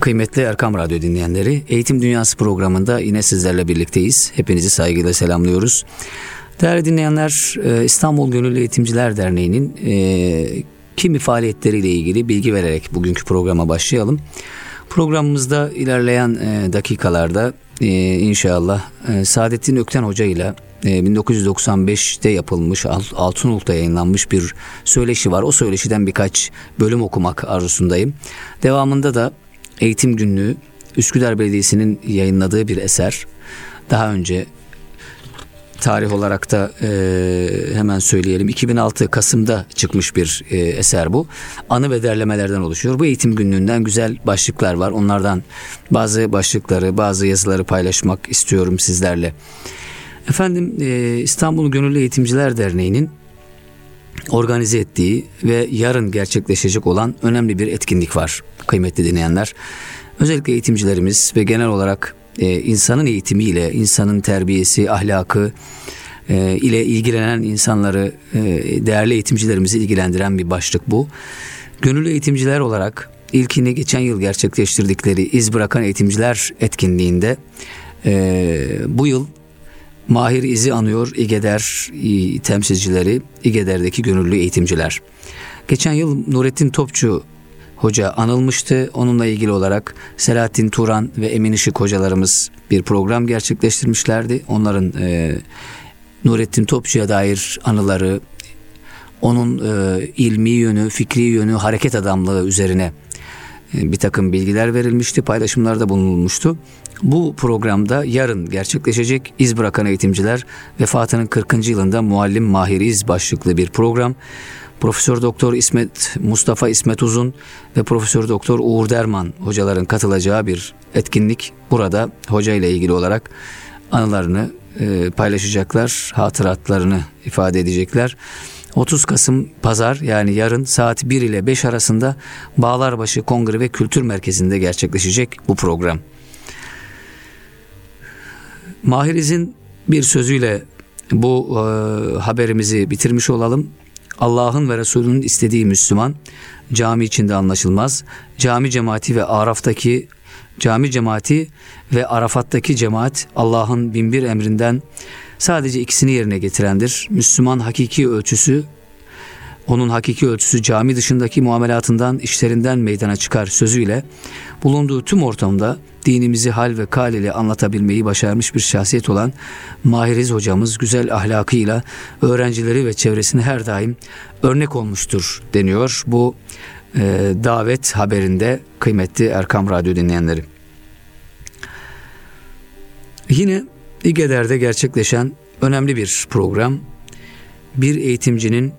Kıymetli Erkam Radyo dinleyenleri, Eğitim Dünyası programında yine sizlerle birlikteyiz. Hepinizi saygıyla selamlıyoruz. Değerli dinleyenler, e, İstanbul Gönüllü Eğitimciler Derneği'nin e, kimi faaliyetleriyle ilgili bilgi vererek bugünkü programa başlayalım. Programımızda ilerleyen e, dakikalarda inşallah Saadettin Ökten Hoca ile 1995'te yapılmış Altınoluk'ta yayınlanmış bir söyleşi var. O söyleşiden birkaç bölüm okumak arzusundayım. Devamında da Eğitim Günlüğü Üsküdar Belediyesi'nin yayınladığı bir eser. Daha önce tarih olarak da e, hemen söyleyelim 2006 Kasım'da çıkmış bir e, eser bu. Anı ve derlemelerden oluşuyor. Bu eğitim günlüğünden güzel başlıklar var. Onlardan bazı başlıkları, bazı yazıları paylaşmak istiyorum sizlerle. Efendim e, İstanbul Gönüllü Eğitimciler Derneği'nin organize ettiği ve yarın gerçekleşecek olan önemli bir etkinlik var kıymetli dinleyenler. Özellikle eğitimcilerimiz ve genel olarak e, insanın eğitimiyle, insanın terbiyesi, ahlakı e, ile ilgilenen insanları, e, değerli eğitimcilerimizi ilgilendiren bir başlık bu. Gönüllü eğitimciler olarak ilkini geçen yıl gerçekleştirdikleri İz Bırakan Eğitimciler etkinliğinde bu yıl Mahir İzi anıyor İGEDER temsilcileri, İGEDER'deki gönüllü eğitimciler. Geçen yıl Nurettin Topçu hoca anılmıştı. Onunla ilgili olarak Selahattin Turan ve Emin Işık hocalarımız bir program gerçekleştirmişlerdi. Onların e, Nurettin Topçu'ya dair anıları, onun e, ilmi yönü, fikri yönü, hareket adamlığı üzerine bir takım bilgiler verilmişti, paylaşımlarda bulunulmuştu. Bu programda yarın gerçekleşecek İz Bırakan Eğitimciler vefatının 40. yılında Muallim Mahir İz başlıklı bir program. Profesör Doktor İsmet Mustafa İsmet Uzun ve Profesör Doktor Uğur Derman hocaların katılacağı bir etkinlik. Burada hoca ile ilgili olarak anılarını e, paylaşacaklar, hatıratlarını ifade edecekler. 30 Kasım Pazar yani yarın saat 1 ile 5 arasında Bağlarbaşı Kongre ve Kültür Merkezi'nde gerçekleşecek bu program. Mahiriz'in bir sözüyle bu e, haberimizi bitirmiş olalım. Allah'ın ve Resulünün istediği Müslüman cami içinde anlaşılmaz. Cami cemaati ve Araf'taki cami cemaati ve Arafat'taki cemaat Allah'ın binbir emrinden sadece ikisini yerine getirendir. Müslüman hakiki ölçüsü onun hakiki ölçüsü cami dışındaki muamelatından, işlerinden meydana çıkar sözüyle bulunduğu tüm ortamda dinimizi hal ve kal ile anlatabilmeyi başarmış bir şahsiyet olan Mahiriz hocamız güzel ahlakıyla öğrencileri ve çevresine her daim örnek olmuştur deniyor. Bu e, davet haberinde kıymetli Erkam Radyo dinleyenleri. Yine İGEDER'de gerçekleşen önemli bir program bir eğitimcinin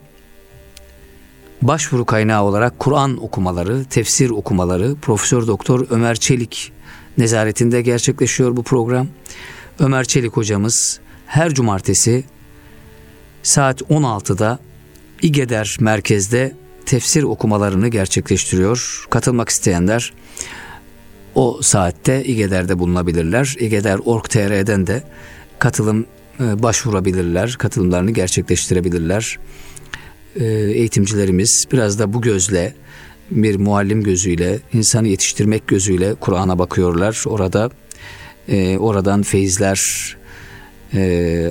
başvuru kaynağı olarak Kur'an okumaları, tefsir okumaları Profesör Doktor Ömer Çelik nezaretinde gerçekleşiyor bu program. Ömer Çelik hocamız her cumartesi saat 16'da İgeder merkezde tefsir okumalarını gerçekleştiriyor. Katılmak isteyenler o saatte İgeder'de bulunabilirler. İgeder.org.tr'den de katılım e, başvurabilirler, katılımlarını gerçekleştirebilirler. E, eğitimcilerimiz biraz da bu gözle bir muallim gözüyle, insanı yetiştirmek gözüyle Kur'an'a bakıyorlar. Orada e, oradan feyizler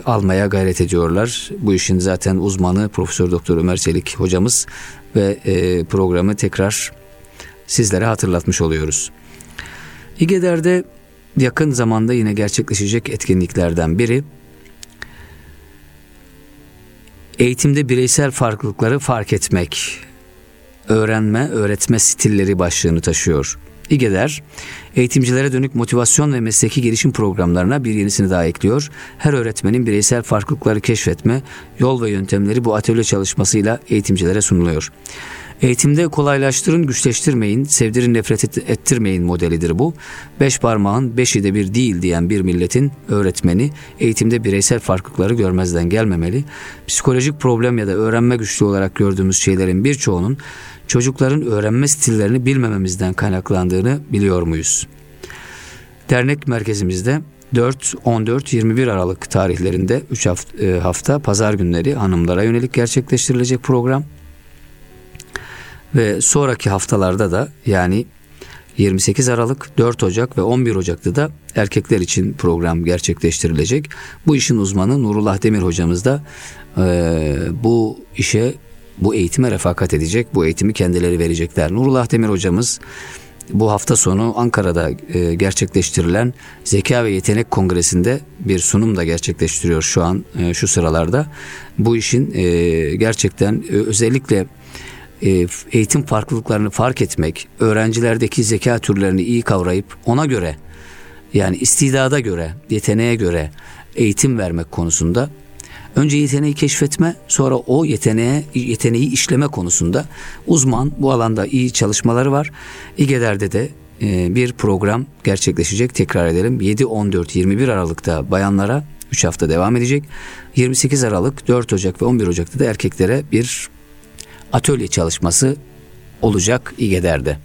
almaya gayret ediyorlar. Bu işin zaten uzmanı Profesör Doktor Ömer Çelik hocamız ve programı tekrar sizlere hatırlatmış oluyoruz. İgeder'de yakın zamanda yine gerçekleşecek etkinliklerden biri eğitimde bireysel farklılıkları fark etmek öğrenme, öğretme stilleri başlığını taşıyor. İGEDER, eğitimcilere dönük motivasyon ve mesleki gelişim programlarına bir yenisini daha ekliyor. Her öğretmenin bireysel farklılıkları keşfetme, yol ve yöntemleri bu atölye çalışmasıyla eğitimcilere sunuluyor. Eğitimde kolaylaştırın, güçleştirmeyin, sevdirin, nefret ettirmeyin modelidir bu. Beş parmağın beşi de bir değil diyen bir milletin öğretmeni eğitimde bireysel farklılıkları görmezden gelmemeli. Psikolojik problem ya da öğrenme güçlüğü olarak gördüğümüz şeylerin birçoğunun çocukların öğrenme stillerini bilmememizden kaynaklandığını biliyor muyuz? Dernek merkezimizde 4, 14, 21 Aralık tarihlerinde 3 hafta, e, hafta pazar günleri hanımlara yönelik gerçekleştirilecek program. Ve sonraki haftalarda da yani 28 Aralık, 4 Ocak ve 11 Ocak'ta da erkekler için program gerçekleştirilecek. Bu işin uzmanı Nurullah Demir hocamız da e, bu işe bu eğitime refakat edecek. Bu eğitimi kendileri verecekler. Nurullah Demir hocamız bu hafta sonu Ankara'da e, gerçekleştirilen Zeka ve Yetenek Kongresi'nde bir sunum da gerçekleştiriyor şu an e, şu sıralarda. Bu işin e, gerçekten e, özellikle e, eğitim farklılıklarını fark etmek, öğrencilerdeki zeka türlerini iyi kavrayıp ona göre yani istidada göre, yeteneğe göre eğitim vermek konusunda önce yeteneği keşfetme, sonra o yeteneğe yeteneği işleme konusunda uzman bu alanda iyi çalışmaları var. İGEDER'de de e, bir program gerçekleşecek. Tekrar edelim. 7 14 21 Aralık'ta bayanlara 3 hafta devam edecek. 28 Aralık, 4 Ocak ve 11 Ocak'ta da erkeklere bir atölye çalışması olacak İGEDER'de.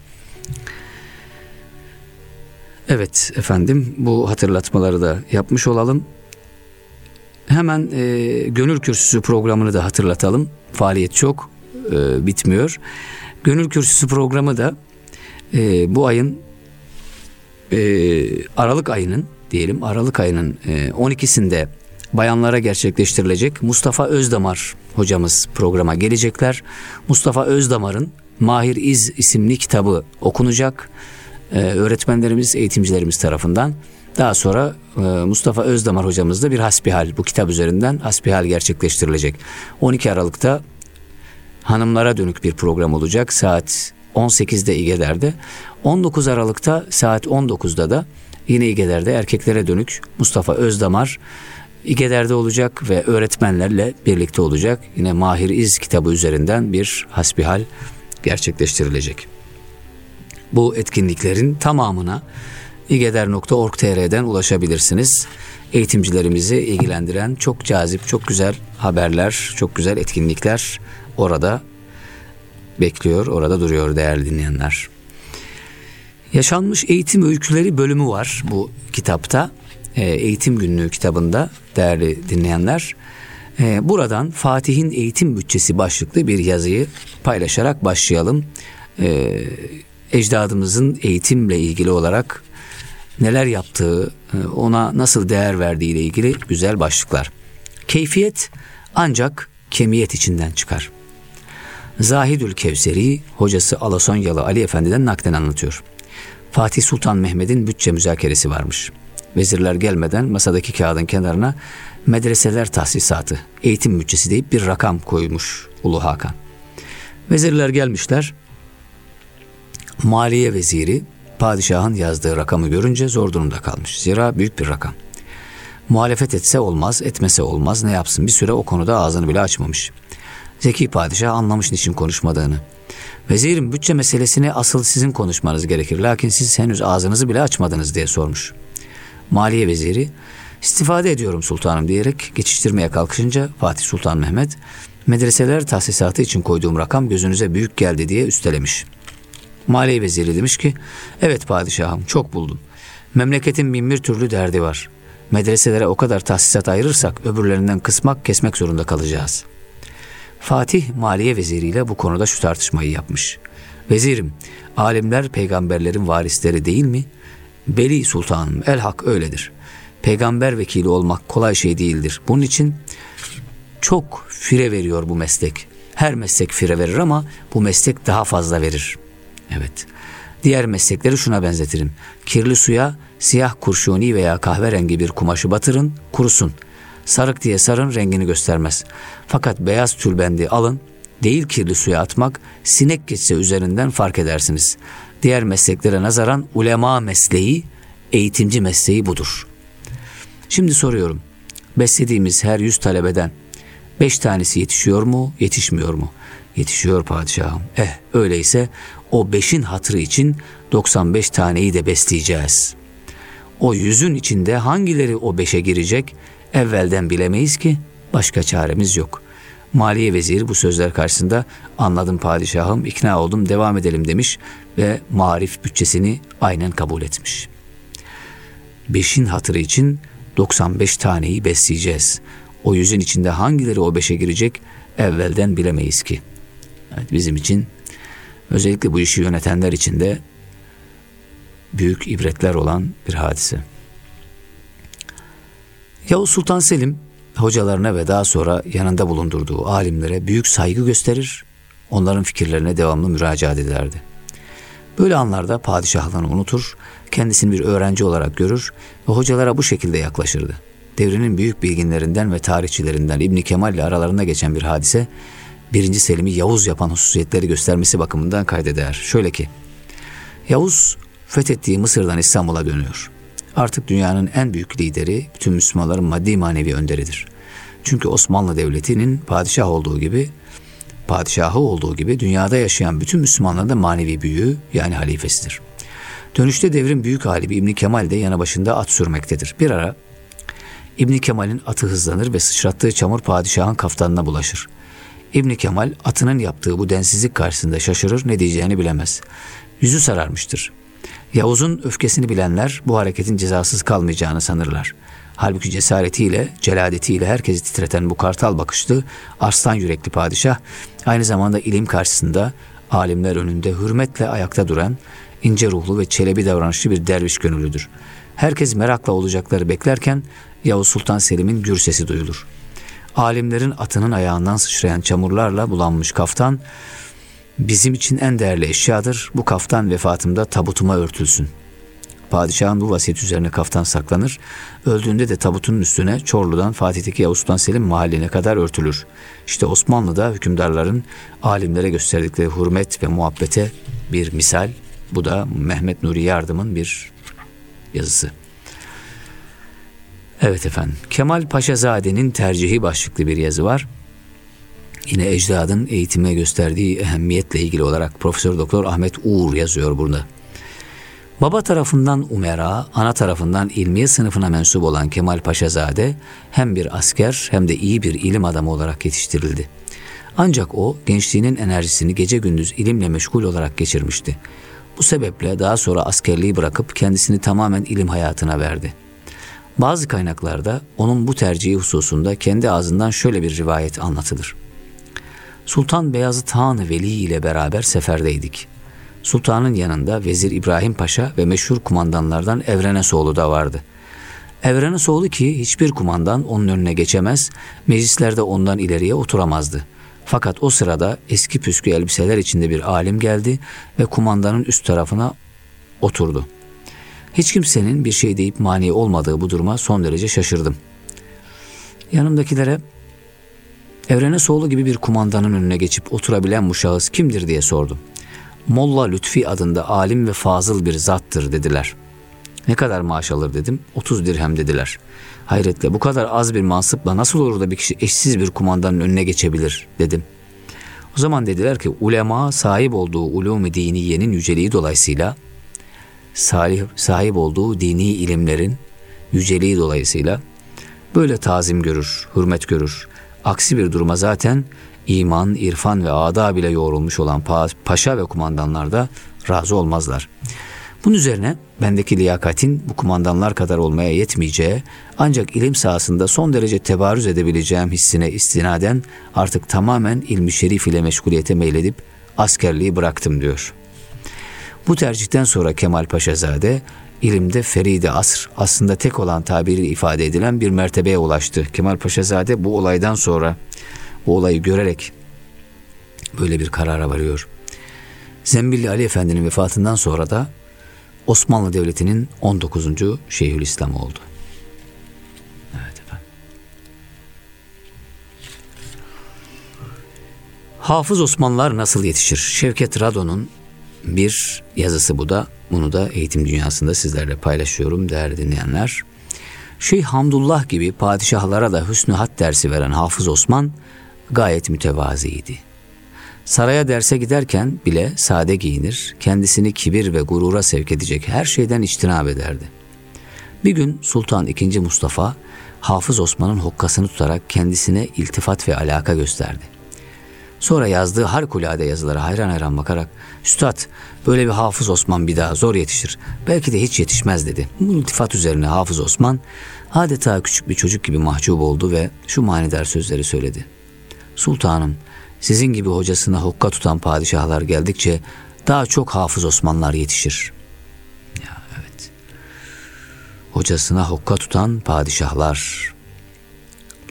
Evet efendim bu hatırlatmaları da yapmış olalım. Hemen e, Gönül Kürsüsü programını da hatırlatalım. Faaliyet çok e, bitmiyor. Gönül Kürsüsü programı da e, bu ayın e, Aralık ayının diyelim Aralık ayının e, 12'sinde bayanlara gerçekleştirilecek. Mustafa Özdamar hocamız programa gelecekler. Mustafa Özdamar'ın Mahir İz isimli kitabı okunacak. Ee, öğretmenlerimiz, eğitimcilerimiz tarafından. Daha sonra e, Mustafa Özdamar hocamızda bir hasbihal bu kitap üzerinden hasbihal gerçekleştirilecek. 12 Aralık'ta hanımlara dönük bir program olacak. Saat 18'de İGEDER'de. 19 Aralık'ta saat 19'da da yine İGEDER'de erkeklere dönük Mustafa Özdamar İGEDER'de olacak ve öğretmenlerle birlikte olacak. Yine Mahir İz kitabı üzerinden bir hasbihal gerçekleştirilecek. Bu etkinliklerin tamamına igeder.org.tr'den ulaşabilirsiniz. Eğitimcilerimizi ilgilendiren çok cazip, çok güzel haberler, çok güzel etkinlikler orada bekliyor, orada duruyor değerli dinleyenler. Yaşanmış eğitim öyküleri bölümü var bu kitapta. E, eğitim Günlüğü kitabında değerli dinleyenler. E, buradan Fatih'in eğitim bütçesi başlıklı bir yazıyı paylaşarak başlayalım. E, ecdadımızın eğitimle ilgili olarak neler yaptığı, ona nasıl değer verdiği ile ilgili güzel başlıklar. Keyfiyet ancak kemiyet içinden çıkar. Zahidül Kevseri hocası Alasonyalı Ali Efendi'den naklen anlatıyor. Fatih Sultan Mehmet'in bütçe müzakeresi varmış.'' Vezirler gelmeden masadaki kağıdın kenarına medreseler tahsisatı, eğitim bütçesi deyip bir rakam koymuş Ulu Hakan. Vezirler gelmişler. Maliye veziri padişahın yazdığı rakamı görünce zor durumda kalmış. Zira büyük bir rakam. Muhalefet etse olmaz, etmese olmaz. Ne yapsın? Bir süre o konuda ağzını bile açmamış. Zeki padişah anlamış niçin konuşmadığını. Vezirim bütçe meselesini asıl sizin konuşmanız gerekir. Lakin siz henüz ağzınızı bile açmadınız diye sormuş. Maliye Veziri istifade ediyorum sultanım diyerek geçiştirmeye kalkışınca Fatih Sultan Mehmet medreseler tahsisatı için koyduğum rakam gözünüze büyük geldi diye üstelemiş. Maliye Veziri demiş ki evet padişahım çok buldum. Memleketin bin bir türlü derdi var. Medreselere o kadar tahsisat ayırırsak öbürlerinden kısmak kesmek zorunda kalacağız. Fatih Maliye Veziri ile bu konuda şu tartışmayı yapmış. Vezirim, alimler peygamberlerin varisleri değil mi? Beli sultanım el hak öyledir. Peygamber vekili olmak kolay şey değildir. Bunun için çok fire veriyor bu meslek. Her meslek fire verir ama bu meslek daha fazla verir. Evet. Diğer meslekleri şuna benzetirim. Kirli suya siyah kurşuni veya kahverengi bir kumaşı batırın, kurusun. Sarık diye sarın rengini göstermez. Fakat beyaz tülbendi alın, değil kirli suya atmak, sinek geçse üzerinden fark edersiniz diğer mesleklere nazaran ulema mesleği, eğitimci mesleği budur. Şimdi soruyorum. Beslediğimiz her yüz talebeden beş tanesi yetişiyor mu, yetişmiyor mu? Yetişiyor padişahım. Eh öyleyse o beşin hatırı için 95 taneyi de besleyeceğiz. O yüzün içinde hangileri o beşe girecek evvelden bilemeyiz ki başka çaremiz yok. Maliye veziri bu sözler karşısında anladım padişahım ikna oldum devam edelim demiş ve marif bütçesini aynen kabul etmiş. Beşin hatırı için 95 taneyi besleyeceğiz. O yüzün içinde hangileri o beşe girecek evvelden bilemeyiz ki. Evet, bizim için özellikle bu işi yönetenler için de büyük ibretler olan bir hadise. Yavuz Sultan Selim hocalarına ve daha sonra yanında bulundurduğu alimlere büyük saygı gösterir, onların fikirlerine devamlı müracaat ederdi. Böyle anlarda padişahlığını unutur, kendisini bir öğrenci olarak görür ve hocalara bu şekilde yaklaşırdı. Devrinin büyük bilginlerinden ve tarihçilerinden İbni Kemal ile aralarında geçen bir hadise, birinci Selim'i Yavuz yapan hususiyetleri göstermesi bakımından kaydeder. Şöyle ki, Yavuz fethettiği Mısır'dan İstanbul'a dönüyor. Artık dünyanın en büyük lideri, bütün Müslümanların maddi manevi önderidir. Çünkü Osmanlı Devleti'nin padişah olduğu gibi, padişahı olduğu gibi dünyada yaşayan bütün Müslümanların da manevi büyüğü yani halifesidir. Dönüşte devrin büyük halibi İbni Kemal de yana başında at sürmektedir. Bir ara İbni Kemal'in atı hızlanır ve sıçrattığı çamur padişahın kaftanına bulaşır. İbni Kemal atının yaptığı bu densizlik karşısında şaşırır ne diyeceğini bilemez. Yüzü sararmıştır. Yavuz'un öfkesini bilenler bu hareketin cezasız kalmayacağını sanırlar. Halbuki cesaretiyle, celadetiyle herkesi titreten bu kartal bakışlı, arslan yürekli padişah, aynı zamanda ilim karşısında, alimler önünde hürmetle ayakta duran, ince ruhlu ve çelebi davranışlı bir derviş gönüllüdür. Herkes merakla olacakları beklerken Yavuz Sultan Selim'in gür sesi duyulur. Alimlerin atının ayağından sıçrayan çamurlarla bulanmış kaftan, bizim için en değerli eşyadır. Bu kaftan vefatımda tabutuma örtülsün. Padişahın bu vasiyet üzerine kaftan saklanır. Öldüğünde de tabutun üstüne Çorlu'dan Fatih'teki Yavuz Sultan Selim mahalline kadar örtülür. İşte Osmanlı'da hükümdarların alimlere gösterdikleri hürmet ve muhabbete bir misal. Bu da Mehmet Nuri Yardım'ın bir yazısı. Evet efendim. Kemal Paşazade'nin tercihi başlıklı bir yazı var. Yine ecdadın eğitime gösterdiği ehemmiyetle ilgili olarak Profesör Doktor Ahmet Uğur yazıyor burada. Baba tarafından umera, ana tarafından ilmiye sınıfına mensup olan Kemal Paşazade hem bir asker hem de iyi bir ilim adamı olarak yetiştirildi. Ancak o gençliğinin enerjisini gece gündüz ilimle meşgul olarak geçirmişti. Bu sebeple daha sonra askerliği bırakıp kendisini tamamen ilim hayatına verdi. Bazı kaynaklarda onun bu tercihi hususunda kendi ağzından şöyle bir rivayet anlatılır. Sultan Beyazıt Han Veli ile beraber seferdeydik. Sultanın yanında Vezir İbrahim Paşa ve meşhur kumandanlardan Evrenesoğlu da vardı. Evrenesoğlu ki hiçbir kumandan onun önüne geçemez, meclislerde ondan ileriye oturamazdı. Fakat o sırada eski püskü elbiseler içinde bir alim geldi ve kumandanın üst tarafına oturdu. Hiç kimsenin bir şey deyip mani olmadığı bu duruma son derece şaşırdım. Yanımdakilere Evrene Soğlu gibi bir kumandanın önüne geçip oturabilen bu şahıs kimdir diye sordum. Molla Lütfi adında alim ve fazıl bir zattır dediler. Ne kadar maaş alır dedim. 30 dirhem dediler. Hayretle bu kadar az bir mansıpla nasıl olur da bir kişi eşsiz bir kumandanın önüne geçebilir dedim. O zaman dediler ki ulema sahip olduğu ulûm-i diniyenin yüceliği dolayısıyla sahip olduğu dini ilimlerin yüceliği dolayısıyla böyle tazim görür, hürmet görür. Aksi bir duruma zaten iman, irfan ve ada bile yoğrulmuş olan paşa ve kumandanlar da razı olmazlar. Bunun üzerine bendeki liyakatin bu kumandanlar kadar olmaya yetmeyeceği ancak ilim sahasında son derece tebarüz edebileceğim hissine istinaden artık tamamen ilmi şerif ile meşguliyete meyledip askerliği bıraktım diyor. Bu tercihten sonra Kemal Paşazade ilimde feride asr aslında tek olan tabiri ifade edilen bir mertebeye ulaştı. Kemal Paşazade bu olaydan sonra bu olayı görerek böyle bir karara varıyor. Zembilli Ali Efendi'nin vefatından sonra da Osmanlı Devleti'nin 19. Şeyhülislam oldu. Evet efendim. Hafız Osmanlılar nasıl yetişir? Şevket Rado'nun bir yazısı bu da. Bunu da eğitim dünyasında sizlerle paylaşıyorum değerli dinleyenler. Şeyh Hamdullah gibi padişahlara da hüsnü hat dersi veren Hafız Osman gayet mütevaziydi. Saraya derse giderken bile sade giyinir, kendisini kibir ve gurura sevk edecek her şeyden içtinab ederdi. Bir gün Sultan II. Mustafa, Hafız Osman'ın hokkasını tutarak kendisine iltifat ve alaka gösterdi. Sonra yazdığı harikulade yazılara hayran hayran bakarak Üstad böyle bir Hafız Osman bir daha zor yetişir. Belki de hiç yetişmez dedi. Bu iltifat üzerine Hafız Osman adeta küçük bir çocuk gibi mahcup oldu ve şu manidar sözleri söyledi. Sultanım sizin gibi hocasına hokka tutan padişahlar geldikçe daha çok Hafız Osmanlar yetişir. Ya, hocasına hokka tutan padişahlar.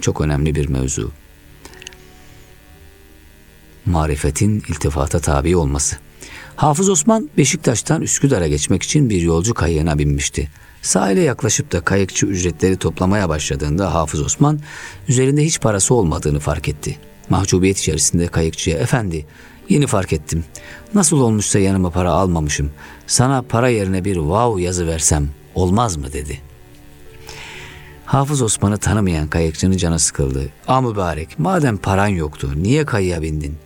Çok önemli bir mevzu. Marifetin iltifata tabi olması. Hafız Osman Beşiktaş'tan Üsküdar'a geçmek için bir yolcu kayığına binmişti. Sahile yaklaşıp da kayıkçı ücretleri toplamaya başladığında Hafız Osman üzerinde hiç parası olmadığını fark etti. Mahcubiyet içerisinde kayıkçıya efendi yeni fark ettim. Nasıl olmuşsa yanıma para almamışım. Sana para yerine bir vav yazı versem olmaz mı dedi. Hafız Osman'ı tanımayan kayıkçının canı sıkıldı. A mübarek madem paran yoktu niye kayıya bindin?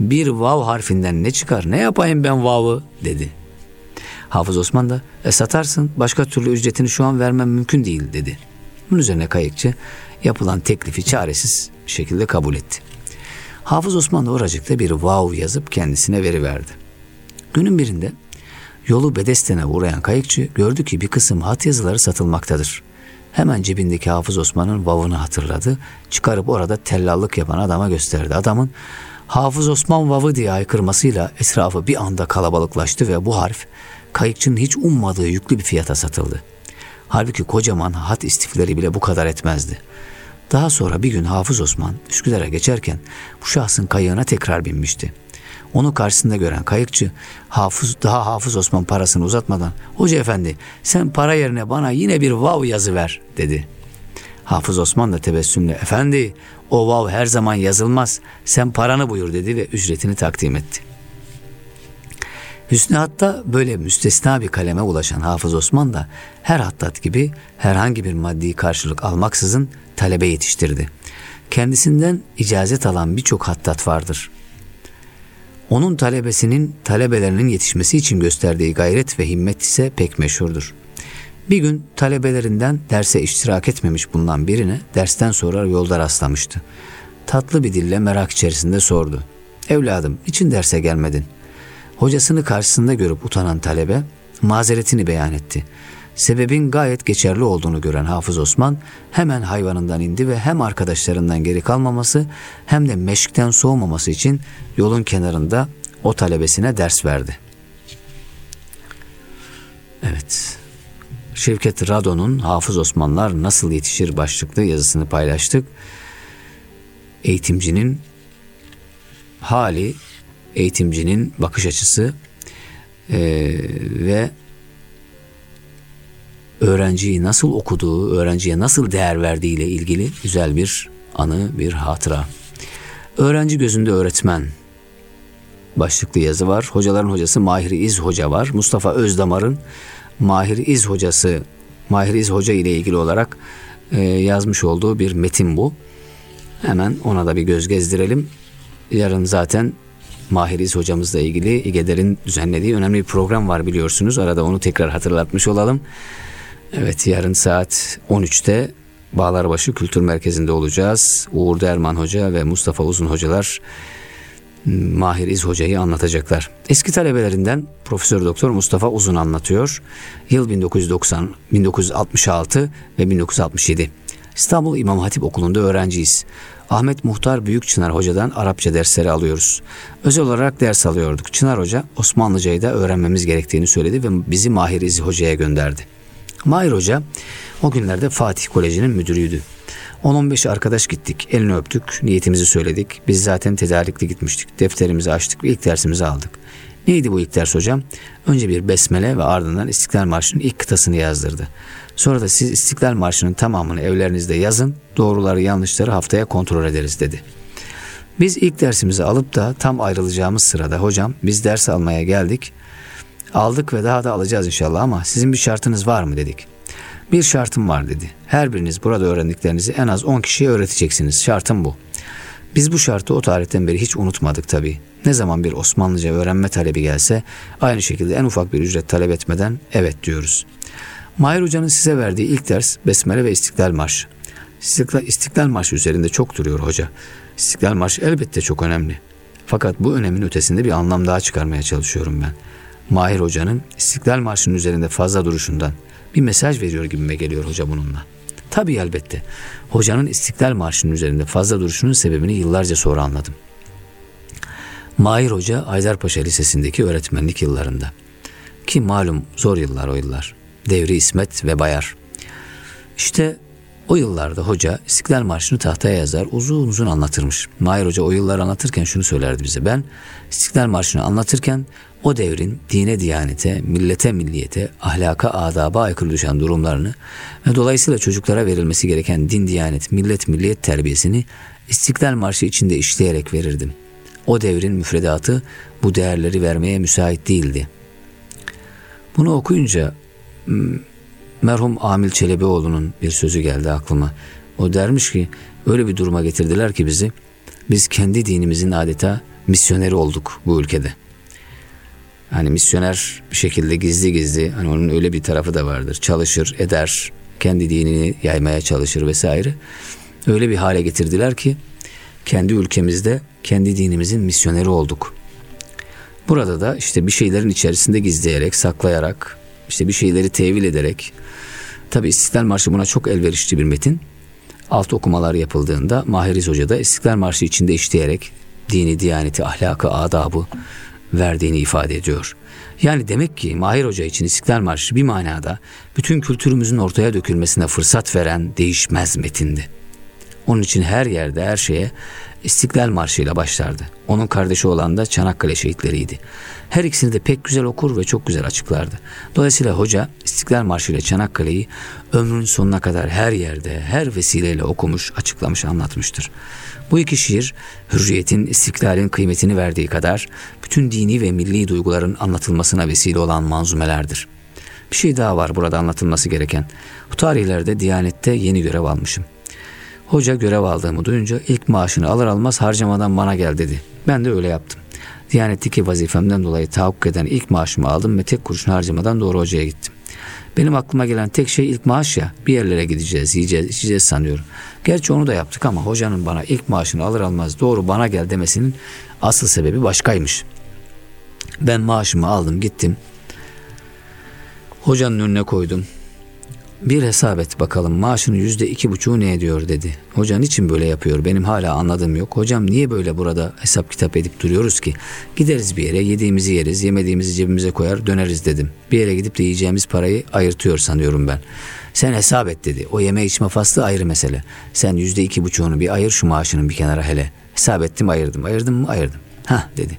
Bir vav harfinden ne çıkar ne yapayım ben vav'ı dedi. Hafız Osman da e, satarsın başka türlü ücretini şu an vermem mümkün değil dedi. Bunun üzerine kayıkçı yapılan teklifi çaresiz şekilde kabul etti. Hafız Osman da oracıkta bir vav yazıp kendisine veriverdi. Günün birinde yolu Bedesten'e uğrayan kayıkçı gördü ki bir kısım hat yazıları satılmaktadır. Hemen cebindeki Hafız Osman'ın vavını hatırladı. Çıkarıp orada tellallık yapan adama gösterdi. Adamın Hafız Osman vavı diye aykırmasıyla etrafı bir anda kalabalıklaştı ve bu harf kayıkçının hiç ummadığı yüklü bir fiyata satıldı. Halbuki kocaman hat istifleri bile bu kadar etmezdi. Daha sonra bir gün Hafız Osman Üsküdar'a geçerken bu şahsın kayığına tekrar binmişti. Onu karşısında gören kayıkçı hafız, daha Hafız Osman parasını uzatmadan Hoca efendi sen para yerine bana yine bir vav yazı ver dedi. Hafız Osman da tebessümle efendi o vav her zaman yazılmaz sen paranı buyur dedi ve ücretini takdim etti. Hüsnü Hatta böyle müstesna bir kaleme ulaşan Hafız Osman da her hattat gibi herhangi bir maddi karşılık almaksızın talebe yetiştirdi. Kendisinden icazet alan birçok hattat vardır. Onun talebesinin talebelerinin yetişmesi için gösterdiği gayret ve himmet ise pek meşhurdur. Bir gün talebelerinden derse iştirak etmemiş bulunan birine dersten sonra yolda rastlamıştı. Tatlı bir dille merak içerisinde sordu. Evladım için derse gelmedin? Hocasını karşısında görüp utanan talebe mazeretini beyan etti. Sebebin gayet geçerli olduğunu gören Hafız Osman hemen hayvanından indi ve hem arkadaşlarından geri kalmaması hem de meşkten soğumaması için yolun kenarında o talebesine ders verdi. Evet. Şevket Rado'nun Hafız Osmanlar Nasıl Yetişir başlıklı yazısını paylaştık. Eğitimcinin hali, eğitimcinin bakış açısı e, ve öğrenciyi nasıl okuduğu, öğrenciye nasıl değer verdiği ile ilgili güzel bir anı, bir hatıra. Öğrenci gözünde öğretmen başlıklı yazı var. Hocaların hocası Mahir İz Hoca var. Mustafa Özdamar'ın Mahir İz Hocası, Mahir İz Hoca ile ilgili olarak e, yazmış olduğu bir metin bu. Hemen ona da bir göz gezdirelim. Yarın zaten Mahir İz hocamızla ilgili İGEDER'in düzenlediği önemli bir program var biliyorsunuz. Arada onu tekrar hatırlatmış olalım. Evet yarın saat 13'te Bağlarbaşı Kültür Merkezi'nde olacağız. Uğur Derman Hoca ve Mustafa Uzun Hocalar Mahir İz Hoca'yı anlatacaklar. Eski talebelerinden Profesör Doktor Mustafa Uzun anlatıyor. Yıl 1990, 1966 ve 1967. İstanbul İmam Hatip Okulu'nda öğrenciyiz. Ahmet Muhtar Büyük Çınar Hoca'dan Arapça dersleri alıyoruz. Özel olarak ders alıyorduk. Çınar Hoca Osmanlıcayı da öğrenmemiz gerektiğini söyledi ve bizi Mahir İz Hoca'ya gönderdi. Mahir Hoca o günlerde Fatih Koleji'nin müdürüydü. 10-15 arkadaş gittik, elini öptük, niyetimizi söyledik. Biz zaten tedarikli gitmiştik. Defterimizi açtık ve ilk dersimizi aldık. Neydi bu ilk ders hocam? Önce bir besmele ve ardından İstiklal Marşı'nın ilk kıtasını yazdırdı. Sonra da siz İstiklal Marşı'nın tamamını evlerinizde yazın, doğruları yanlışları haftaya kontrol ederiz dedi. Biz ilk dersimizi alıp da tam ayrılacağımız sırada hocam biz ders almaya geldik. Aldık ve daha da alacağız inşallah ama sizin bir şartınız var mı dedik. Bir şartım var dedi. Her biriniz burada öğrendiklerinizi en az 10 kişiye öğreteceksiniz. Şartım bu. Biz bu şartı o tarihten beri hiç unutmadık tabii. Ne zaman bir Osmanlıca öğrenme talebi gelse aynı şekilde en ufak bir ücret talep etmeden evet diyoruz. Mahir Hoca'nın size verdiği ilk ders Besmele ve İstiklal Marşı. İstiklal, İstiklal Marşı üzerinde çok duruyor hoca. İstiklal Marşı elbette çok önemli. Fakat bu önemin ötesinde bir anlam daha çıkarmaya çalışıyorum ben. Mahir Hoca'nın İstiklal Marşı'nın üzerinde fazla duruşundan bir mesaj veriyor gibime geliyor hoca bununla. Tabii elbette. Hocanın İstiklal Marşı'nın üzerinde fazla duruşunun sebebini yıllarca sonra anladım. Mahir Hoca Aydarpaşa Lisesi'ndeki öğretmenlik yıllarında. Ki malum zor yıllar o yıllar. Devri İsmet ve Bayar. İşte o yıllarda hoca İstiklal Marşı'nı tahtaya yazar uzun uzun anlatırmış. Mahir Hoca o yıllar anlatırken şunu söylerdi bize. Ben İstiklal Marşı'nı anlatırken o devrin dine diyanete, millete milliyete, ahlaka adaba aykırı düşen durumlarını ve dolayısıyla çocuklara verilmesi gereken din diyanet, millet milliyet terbiyesini İstiklal Marşı içinde işleyerek verirdim. O devrin müfredatı bu değerleri vermeye müsait değildi. Bunu okuyunca merhum Amil Çelebioğlu'nun bir sözü geldi aklıma. O dermiş ki öyle bir duruma getirdiler ki bizi biz kendi dinimizin adeta misyoneri olduk bu ülkede. Hani misyoner bir şekilde gizli gizli hani onun öyle bir tarafı da vardır. Çalışır, eder, kendi dinini yaymaya çalışır vesaire. Öyle bir hale getirdiler ki kendi ülkemizde kendi dinimizin misyoneri olduk. Burada da işte bir şeylerin içerisinde gizleyerek, saklayarak, işte bir şeyleri tevil ederek, tabi İstiklal Marşı buna çok elverişli bir metin. Alt okumalar yapıldığında Mahiriz Hoca da İstiklal Marşı içinde işleyerek dini, diyaneti, ahlakı, adabı verdiğini ifade ediyor. Yani demek ki Mahir Hoca için İstiklal Marşı bir manada bütün kültürümüzün ortaya dökülmesine fırsat veren değişmez metindi. Onun için her yerde her şeye İstiklal Marşı ile başlardı. Onun kardeşi olan da Çanakkale şehitleriydi. Her ikisini de pek güzel okur ve çok güzel açıklardı. Dolayısıyla hoca İstiklal Marşı ile Çanakkale'yi ömrünün sonuna kadar her yerde, her vesileyle okumuş, açıklamış, anlatmıştır. Bu iki şiir hürriyetin, istiklalin kıymetini verdiği kadar bütün dini ve milli duyguların anlatılmasına vesile olan manzumelerdir. Bir şey daha var burada anlatılması gereken. Bu tarihlerde Diyanet'te yeni görev almışım. Hoca görev aldığımı duyunca ilk maaşını alır almaz harcamadan bana gel dedi. Ben de öyle yaptım. Diyanetteki vazifemden dolayı tahakkuk eden ilk maaşımı aldım ve tek kuruşun harcamadan doğru hocaya gittim. Benim aklıma gelen tek şey ilk maaş ya bir yerlere gideceğiz yiyeceğiz içeceğiz sanıyorum. Gerçi onu da yaptık ama hocanın bana ilk maaşını alır almaz doğru bana gel demesinin asıl sebebi başkaymış. Ben maaşımı aldım gittim. Hocanın önüne koydum. Bir hesap et bakalım maaşının yüzde iki buçuğu ne ediyor dedi. Hoca niçin böyle yapıyor benim hala anladığım yok. Hocam niye böyle burada hesap kitap edip duruyoruz ki? Gideriz bir yere yediğimizi yeriz yemediğimizi cebimize koyar döneriz dedim. Bir yere gidip de yiyeceğimiz parayı ayırtıyor sanıyorum ben. Sen hesap et dedi. O yeme içme faslı ayrı mesele. Sen yüzde iki buçuğunu bir ayır şu maaşının bir kenara hele. Hesap ettim ayırdım. Ayırdım mı ayırdım. Ha dedi.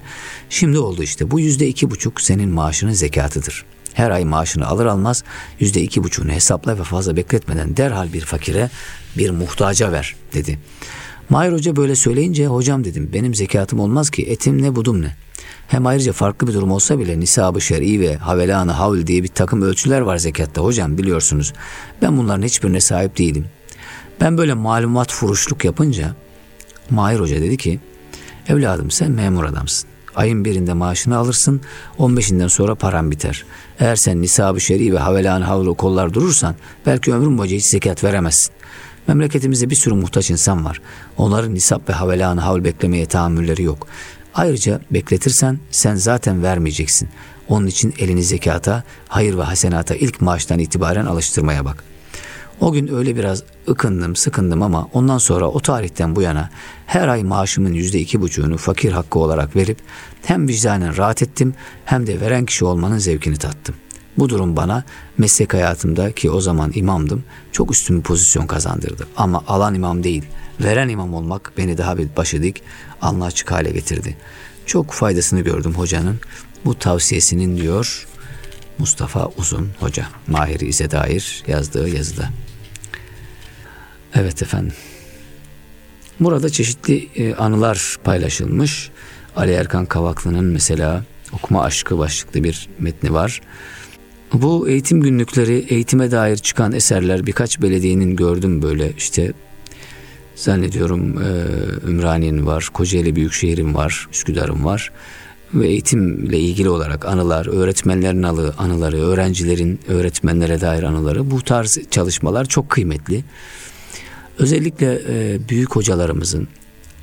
Şimdi oldu işte bu yüzde iki buçuk senin maaşının zekatıdır. Her ay maaşını alır almaz yüzde iki buçuğunu hesapla ve fazla bekletmeden derhal bir fakire bir muhtaca ver dedi. Mahir Hoca böyle söyleyince hocam dedim benim zekatım olmaz ki etim ne budum ne. Hem ayrıca farklı bir durum olsa bile nisabı şer'i ve havelanı havl diye bir takım ölçüler var zekatta hocam biliyorsunuz. Ben bunların hiçbirine sahip değilim. Ben böyle malumat furuşluk yapınca Mahir Hoca dedi ki evladım sen memur adamsın. Ayın birinde maaşını alırsın, 15'inden sonra paran biter. Eğer sen nisabı şer'i ve havelan havlu kollar durursan belki ömrün boyunca hiç zekat veremezsin. Memleketimizde bir sürü muhtaç insan var. Onların nisap ve havelan havl beklemeye tahammülleri yok. Ayrıca bekletirsen sen zaten vermeyeceksin. Onun için elini zekata, hayır ve hasenata ilk maaştan itibaren alıştırmaya bak.'' O gün öyle biraz ıkındım, sıkındım ama ondan sonra o tarihten bu yana her ay maaşımın yüzde iki buçuğunu fakir hakkı olarak verip hem vicdanen rahat ettim hem de veren kişi olmanın zevkini tattım. Bu durum bana meslek hayatımda ki o zaman imamdım çok üstün bir pozisyon kazandırdı. Ama alan imam değil, veren imam olmak beni daha bir başı dik, alnı açık hale getirdi. Çok faydasını gördüm hocanın. Bu tavsiyesinin diyor Mustafa Uzun Hoca. Mahir İze dair yazdığı yazıda. Evet efendim. Burada çeşitli e, anılar paylaşılmış. Ali Erkan Kavaklı'nın mesela okuma aşkı başlıklı bir metni var. Bu eğitim günlükleri, eğitime dair çıkan eserler birkaç belediyenin gördüm böyle işte zannediyorum e, Ümraniye'nin var, Kocaeli Büyükşehir'in var, Üsküdar'ın var ve eğitimle ilgili olarak anılar, öğretmenlerin anı, anıları, öğrencilerin öğretmenlere dair anıları bu tarz çalışmalar çok kıymetli. Özellikle e, büyük hocalarımızın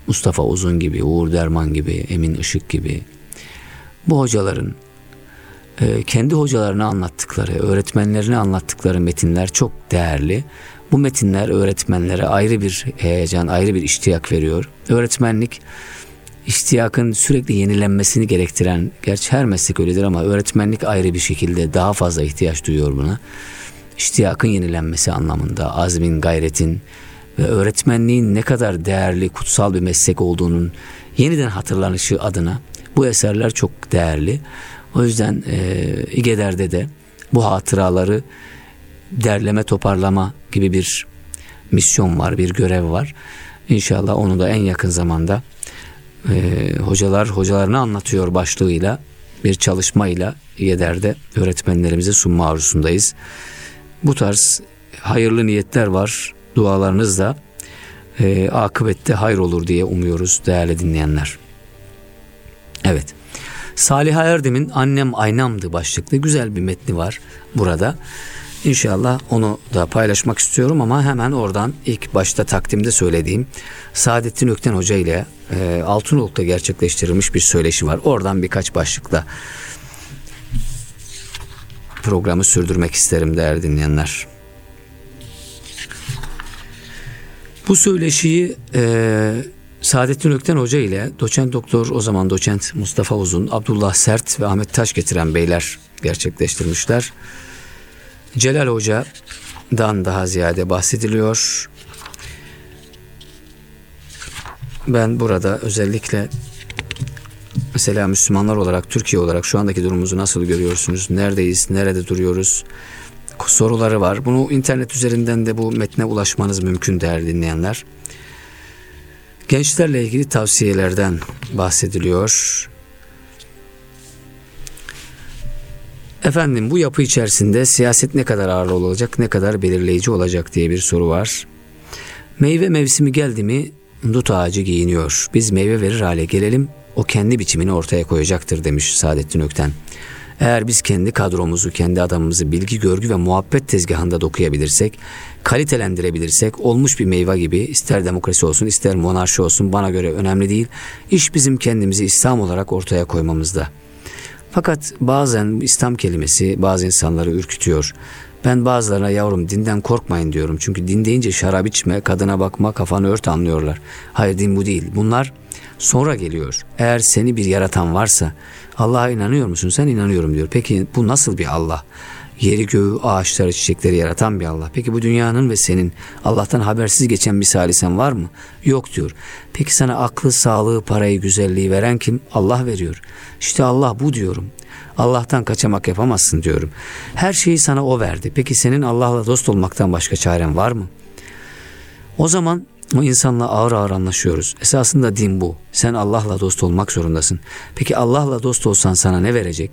Mustafa Uzun gibi, Uğur Derman gibi, Emin Işık gibi bu hocaların e, kendi hocalarına anlattıkları, öğretmenlerine anlattıkları metinler çok değerli. Bu metinler öğretmenlere ayrı bir heyecan, ayrı bir iştiyak veriyor. Öğretmenlik iştiyakın sürekli yenilenmesini gerektiren, gerçi her meslek öyledir ama öğretmenlik ayrı bir şekilde daha fazla ihtiyaç duyuyor buna. iştiyakın yenilenmesi anlamında, azmin, gayretin öğretmenliğin ne kadar değerli, kutsal bir meslek olduğunun yeniden hatırlanışı adına bu eserler çok değerli. O yüzden e, İgeder'de de bu hatıraları derleme, toparlama gibi bir misyon var, bir görev var. İnşallah onu da en yakın zamanda e, hocalar hocalarını anlatıyor başlığıyla bir çalışmayla İGEDER'de öğretmenlerimize sunma arzusundayız. Bu tarz hayırlı niyetler var. Dualarınız da e, akıbette hayır olur diye umuyoruz değerli dinleyenler. Evet. Salih Erdem'in Annem Aynamdı başlıklı güzel bir metni var burada. İnşallah onu da paylaşmak istiyorum ama hemen oradan ilk başta takdimde söylediğim Saadettin Ökten Hoca ile e, Altınoluk'ta gerçekleştirilmiş bir söyleşi var. Oradan birkaç başlıkla programı sürdürmek isterim değerli dinleyenler. Bu söyleşiyi e, Saadettin Ökten Hoca ile doçent doktor o zaman doçent Mustafa Uzun, Abdullah Sert ve Ahmet Taş getiren beyler gerçekleştirmişler. Celal Hoca'dan daha ziyade bahsediliyor. Ben burada özellikle mesela Müslümanlar olarak, Türkiye olarak şu andaki durumumuzu nasıl görüyorsunuz? Neredeyiz? Nerede duruyoruz? Soruları var. Bunu internet üzerinden de bu metne ulaşmanız mümkün değerli dinleyenler. Gençlerle ilgili tavsiyelerden bahsediliyor. Efendim bu yapı içerisinde siyaset ne kadar ağır olacak, ne kadar belirleyici olacak diye bir soru var. Meyve mevsimi geldi mi dut ağacı giyiniyor. Biz meyve verir hale gelelim, o kendi biçimini ortaya koyacaktır demiş Saadettin Ökten. Eğer biz kendi kadromuzu, kendi adamımızı bilgi, görgü ve muhabbet tezgahında dokuyabilirsek, kalitelendirebilirsek olmuş bir meyve gibi ister demokrasi olsun ister monarşi olsun bana göre önemli değil. İş bizim kendimizi İslam olarak ortaya koymamızda. Fakat bazen İslam kelimesi bazı insanları ürkütüyor. Ben bazılarına yavrum dinden korkmayın diyorum. Çünkü din deyince şarap içme, kadına bakma, kafanı ört anlıyorlar. Hayır din bu değil. Bunlar sonra geliyor. Eğer seni bir yaratan varsa Allah'a inanıyor musun? Sen inanıyorum diyor. Peki bu nasıl bir Allah? Yeri göğü, ağaçları, çiçekleri yaratan bir Allah. Peki bu dünyanın ve senin Allah'tan habersiz geçen bir salisen var mı? Yok diyor. Peki sana aklı, sağlığı, parayı, güzelliği veren kim? Allah veriyor. İşte Allah bu diyorum. Allah'tan kaçamak yapamazsın diyorum. Her şeyi sana o verdi. Peki senin Allah'la dost olmaktan başka çaren var mı? O zaman o insanla ağır ağır anlaşıyoruz. Esasında din bu. Sen Allah'la dost olmak zorundasın. Peki Allah'la dost olsan sana ne verecek?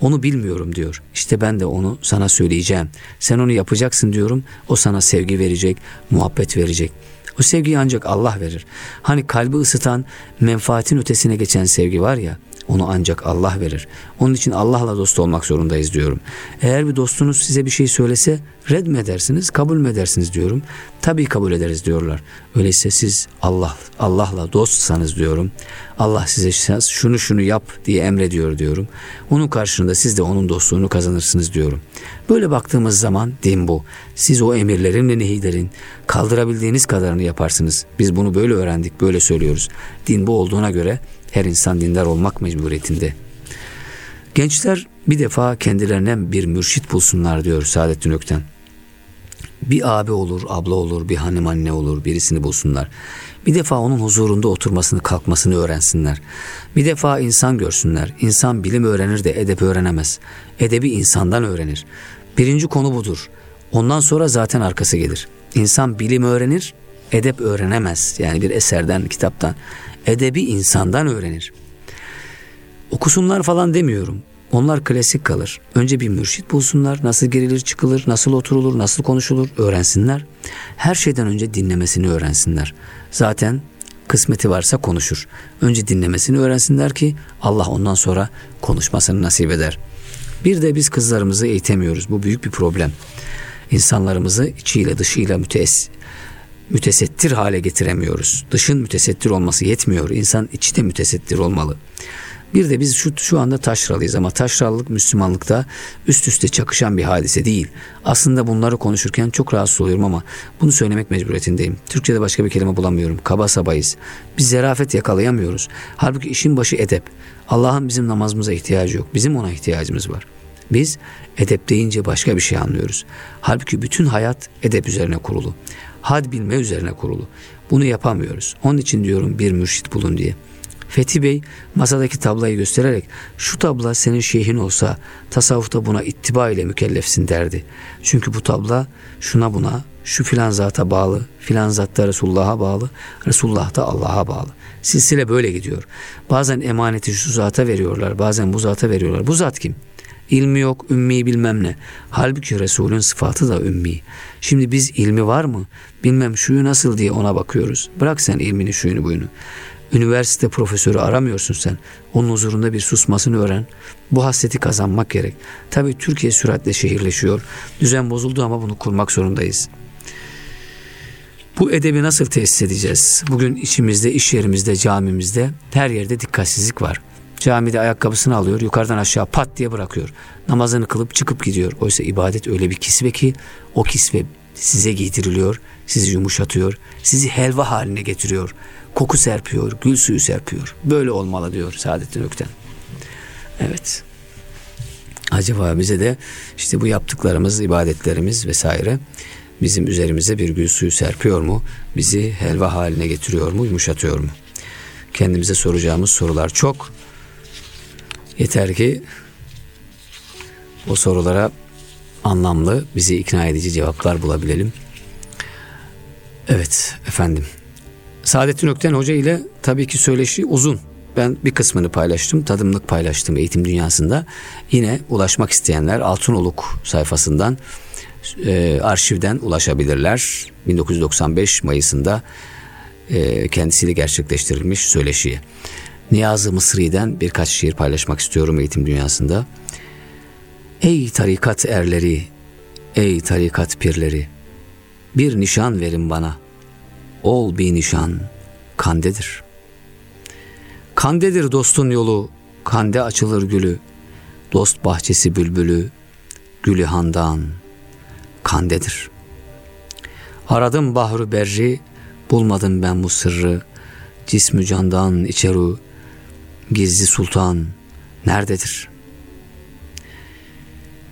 Onu bilmiyorum diyor. İşte ben de onu sana söyleyeceğim. Sen onu yapacaksın diyorum. O sana sevgi verecek, muhabbet verecek. O sevgiyi ancak Allah verir. Hani kalbi ısıtan, menfaatin ötesine geçen sevgi var ya, onu ancak Allah verir. Onun için Allah'la dost olmak zorundayız diyorum. Eğer bir dostunuz size bir şey söylese red mi edersiniz, kabul mü edersiniz diyorum. Tabii kabul ederiz diyorlar. Öyleyse siz Allah Allah'la dostsanız diyorum. Allah size şunu şunu yap diye emrediyor diyorum. Onun karşılığında siz de onun dostluğunu kazanırsınız diyorum. Böyle baktığımız zaman din bu. Siz o emirlerin ve nehilerin kaldırabildiğiniz kadarını yaparsınız. Biz bunu böyle öğrendik, böyle söylüyoruz. Din bu olduğuna göre her insan dindar olmak mecburiyetinde. Gençler bir defa kendilerine bir mürşit bulsunlar diyor Saadettin Ökten. Bir abi olur, abla olur, bir hanım anne olur, birisini bulsunlar. Bir defa onun huzurunda oturmasını, kalkmasını öğrensinler. Bir defa insan görsünler. İnsan bilim öğrenir de edep öğrenemez. Edebi insandan öğrenir. Birinci konu budur. Ondan sonra zaten arkası gelir. İnsan bilim öğrenir, edep öğrenemez. Yani bir eserden, kitaptan edebi insandan öğrenir. Okusunlar falan demiyorum. Onlar klasik kalır. Önce bir mürşit bulsunlar. Nasıl girilir çıkılır, nasıl oturulur, nasıl konuşulur öğrensinler. Her şeyden önce dinlemesini öğrensinler. Zaten kısmeti varsa konuşur. Önce dinlemesini öğrensinler ki Allah ondan sonra konuşmasını nasip eder. Bir de biz kızlarımızı eğitemiyoruz. Bu büyük bir problem. İnsanlarımızı içiyle dışıyla müteess mütesettir hale getiremiyoruz. Dışın mütesettir olması yetmiyor. İnsan içi de mütesettir olmalı. Bir de biz şu, şu anda taşralıyız ama taşralılık Müslümanlıkta üst üste çakışan bir hadise değil. Aslında bunları konuşurken çok rahatsız oluyorum ama bunu söylemek mecburiyetindeyim. Türkçe'de başka bir kelime bulamıyorum. Kaba sabayız. Biz zerafet yakalayamıyoruz. Halbuki işin başı edep. Allah'ın bizim namazımıza ihtiyacı yok. Bizim ona ihtiyacımız var. Biz edep deyince başka bir şey anlıyoruz. Halbuki bütün hayat edep üzerine kurulu. Had bilme üzerine kurulu. Bunu yapamıyoruz. Onun için diyorum bir mürşit bulun diye. Fethi Bey masadaki tablayı göstererek şu tabla senin şeyhin olsa tasavvufta buna ittiba ile mükellefsin derdi. Çünkü bu tabla şuna buna şu filan zata bağlı, filan zatta Resulullah'a bağlı, Resulullah da Allah'a bağlı. Silsile böyle gidiyor. Bazen emaneti şu zata veriyorlar, bazen bu zata veriyorlar. Bu zat kim? İlmi yok, ümmi bilmem ne. Halbuki Resulün sıfatı da ümmi. Şimdi biz ilmi var mı? Bilmem şuyu nasıl diye ona bakıyoruz. Bırak sen ilmini şuyunu buyunu. Üniversite profesörü aramıyorsun sen. Onun huzurunda bir susmasını öğren. Bu hasreti kazanmak gerek. Tabii Türkiye süratle şehirleşiyor. Düzen bozuldu ama bunu kurmak zorundayız. Bu edebi nasıl tesis edeceğiz? Bugün içimizde, iş yerimizde, camimizde her yerde dikkatsizlik var. Camide ayakkabısını alıyor, yukarıdan aşağı pat diye bırakıyor. Namazını kılıp çıkıp gidiyor. Oysa ibadet öyle bir kisve ki o kisve size giydiriliyor, sizi yumuşatıyor, sizi helva haline getiriyor. Koku serpiyor, gül suyu serpiyor. Böyle olmalı diyor Saadettin Ökten. Evet. Acaba bize de işte bu yaptıklarımız, ibadetlerimiz vesaire bizim üzerimize bir gül suyu serpiyor mu? Bizi helva haline getiriyor mu, yumuşatıyor mu? Kendimize soracağımız sorular çok. Yeter ki o sorulara anlamlı, bizi ikna edici cevaplar bulabilelim. Evet efendim. Saadettin Ökten Hoca ile tabii ki söyleşi uzun. Ben bir kısmını paylaştım, tadımlık paylaştım eğitim dünyasında. Yine ulaşmak isteyenler Altınoluk sayfasından e, arşivden ulaşabilirler. 1995 Mayıs'ında e, kendisiyle gerçekleştirilmiş söyleşiye. Niyazi Mısri'den birkaç şiir paylaşmak istiyorum eğitim dünyasında. Ey tarikat erleri, ey tarikat pirleri, bir nişan verin bana. Ol bir nişan, kandedir. Kandedir dostun yolu, kande açılır gülü, dost bahçesi bülbülü, gülü handan, kandedir. Aradım bahru berri, bulmadım ben bu sırrı, cismü candan içeru, gizli sultan nerededir?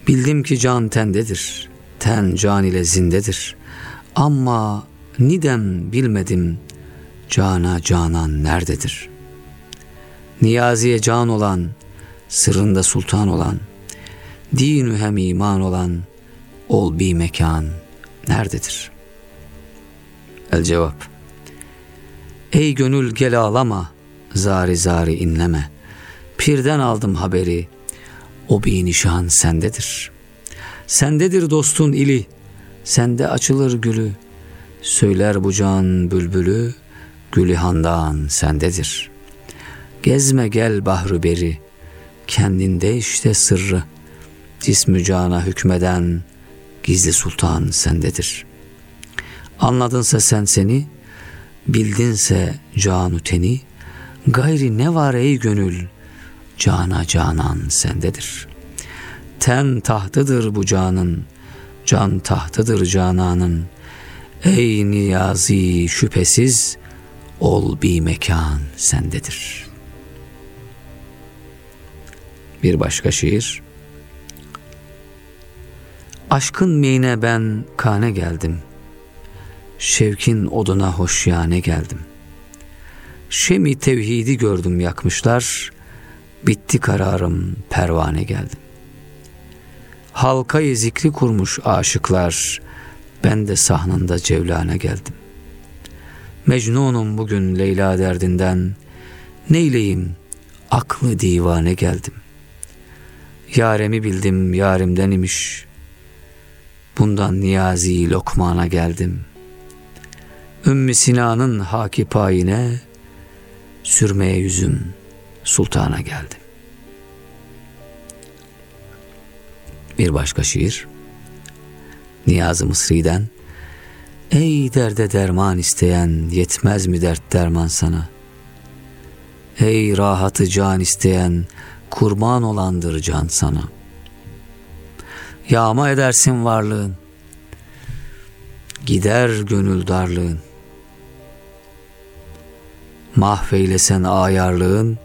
Bildim ki can tendedir, ten can ile zindedir. Ama nidem bilmedim, cana canan nerededir? Niyaziye can olan, sırrında sultan olan, dinü hem iman olan, ol bir mekan nerededir? El cevap Ey gönül gel ağlama, zari zari inleme. Pirden aldım haberi, o bir nişan sendedir. Sendedir dostun ili, sende açılır gülü. Söyler bu can bülbülü, gülü handan sendedir. Gezme gel bahru beri, kendinde işte sırrı. Cismü cana hükmeden, gizli sultan sendedir. Anladınsa sen seni, bildinse canu teni, Gayri ne var ey gönül, cana canan sendedir. Ten tahtıdır bu canın, can tahtıdır cananın. Ey niyazi şüphesiz, ol bir mekan sendedir. Bir başka şiir. Aşkın meyine ben kane geldim. Şevkin oduna hoşyane geldim. Şemi tevhidi gördüm yakmışlar, bitti kararım pervane geldim. Halkayı zikri kurmuş aşıklar, ben de sahnında cevlane geldim. Mecnunum bugün Leyla derdinden, neyleyim aklı divane geldim. Yaremi bildim yarimden imiş, bundan niyazi lokmana geldim. Ümmü Sina'nın haki payine, sürmeye yüzüm sultana geldi. Bir başka şiir Niyazi Mısri'den Ey derde derman isteyen yetmez mi dert derman sana? Ey rahatı can isteyen kurban olandır can sana. Yağma edersin varlığın, gider gönül darlığın. Mahveylesen ayarlığın,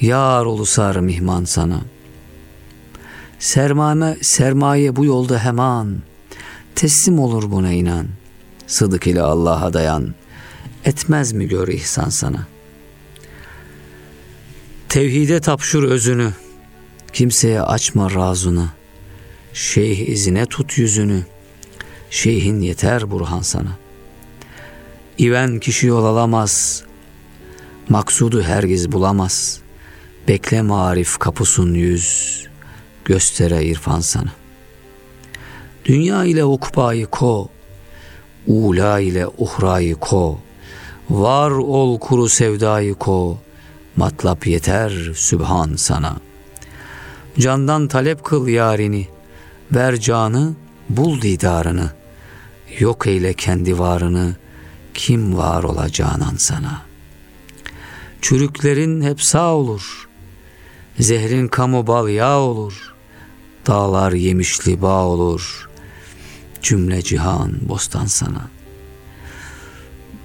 yar olusar mihman sana. Sermaye, sermaye bu yolda hemen. Teslim olur buna inan. Sıdık ile Allah'a dayan. Etmez mi gör ihsan sana? Tevhide tapşur özünü. Kimseye açma razını. Şeyh izine tut yüzünü. Şeyhin yeter burhan sana. İven kişi yol alamaz. Maksudu hergiz bulamaz. Bekle marif kapusun yüz. Göstere irfan sana. Dünya ile ukbayı ko. Ula ile uhrayı ko. Var ol kuru sevdayı ko. Matlap yeter sübhan sana. Candan talep kıl yarini. Ver canı, bul didarını. Yok eyle kendi varını. Kim var olacağınan sana. Çürüklerin hep sağ olur. Zehrin kamu bal yağ olur. Dağlar yemişli bağ olur. Cümle cihan bostan sana.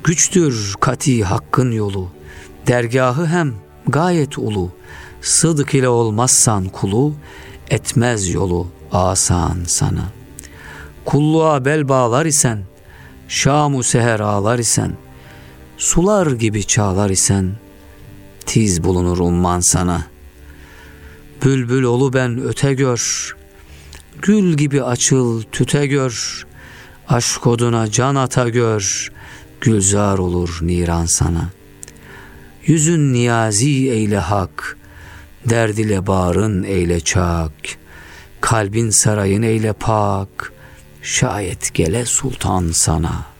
Güçtür kati hakkın yolu. Dergahı hem gayet ulu. Sıdık ile olmazsan kulu, etmez yolu asan sana. Kulluğa bel bağlar isen, Şamu seher ağlar isen, Sular gibi çağlar isen, Tiz bulunur umman sana. Bülbül olu ben öte gör, Gül gibi açıl tüte gör, Aşk oduna can ata gör, Gülzar olur niran sana. Yüzün niyazi eyle hak, Derd ile bağrın eyle çak, Kalbin sarayın eyle pak, Şayet gele sultan sana.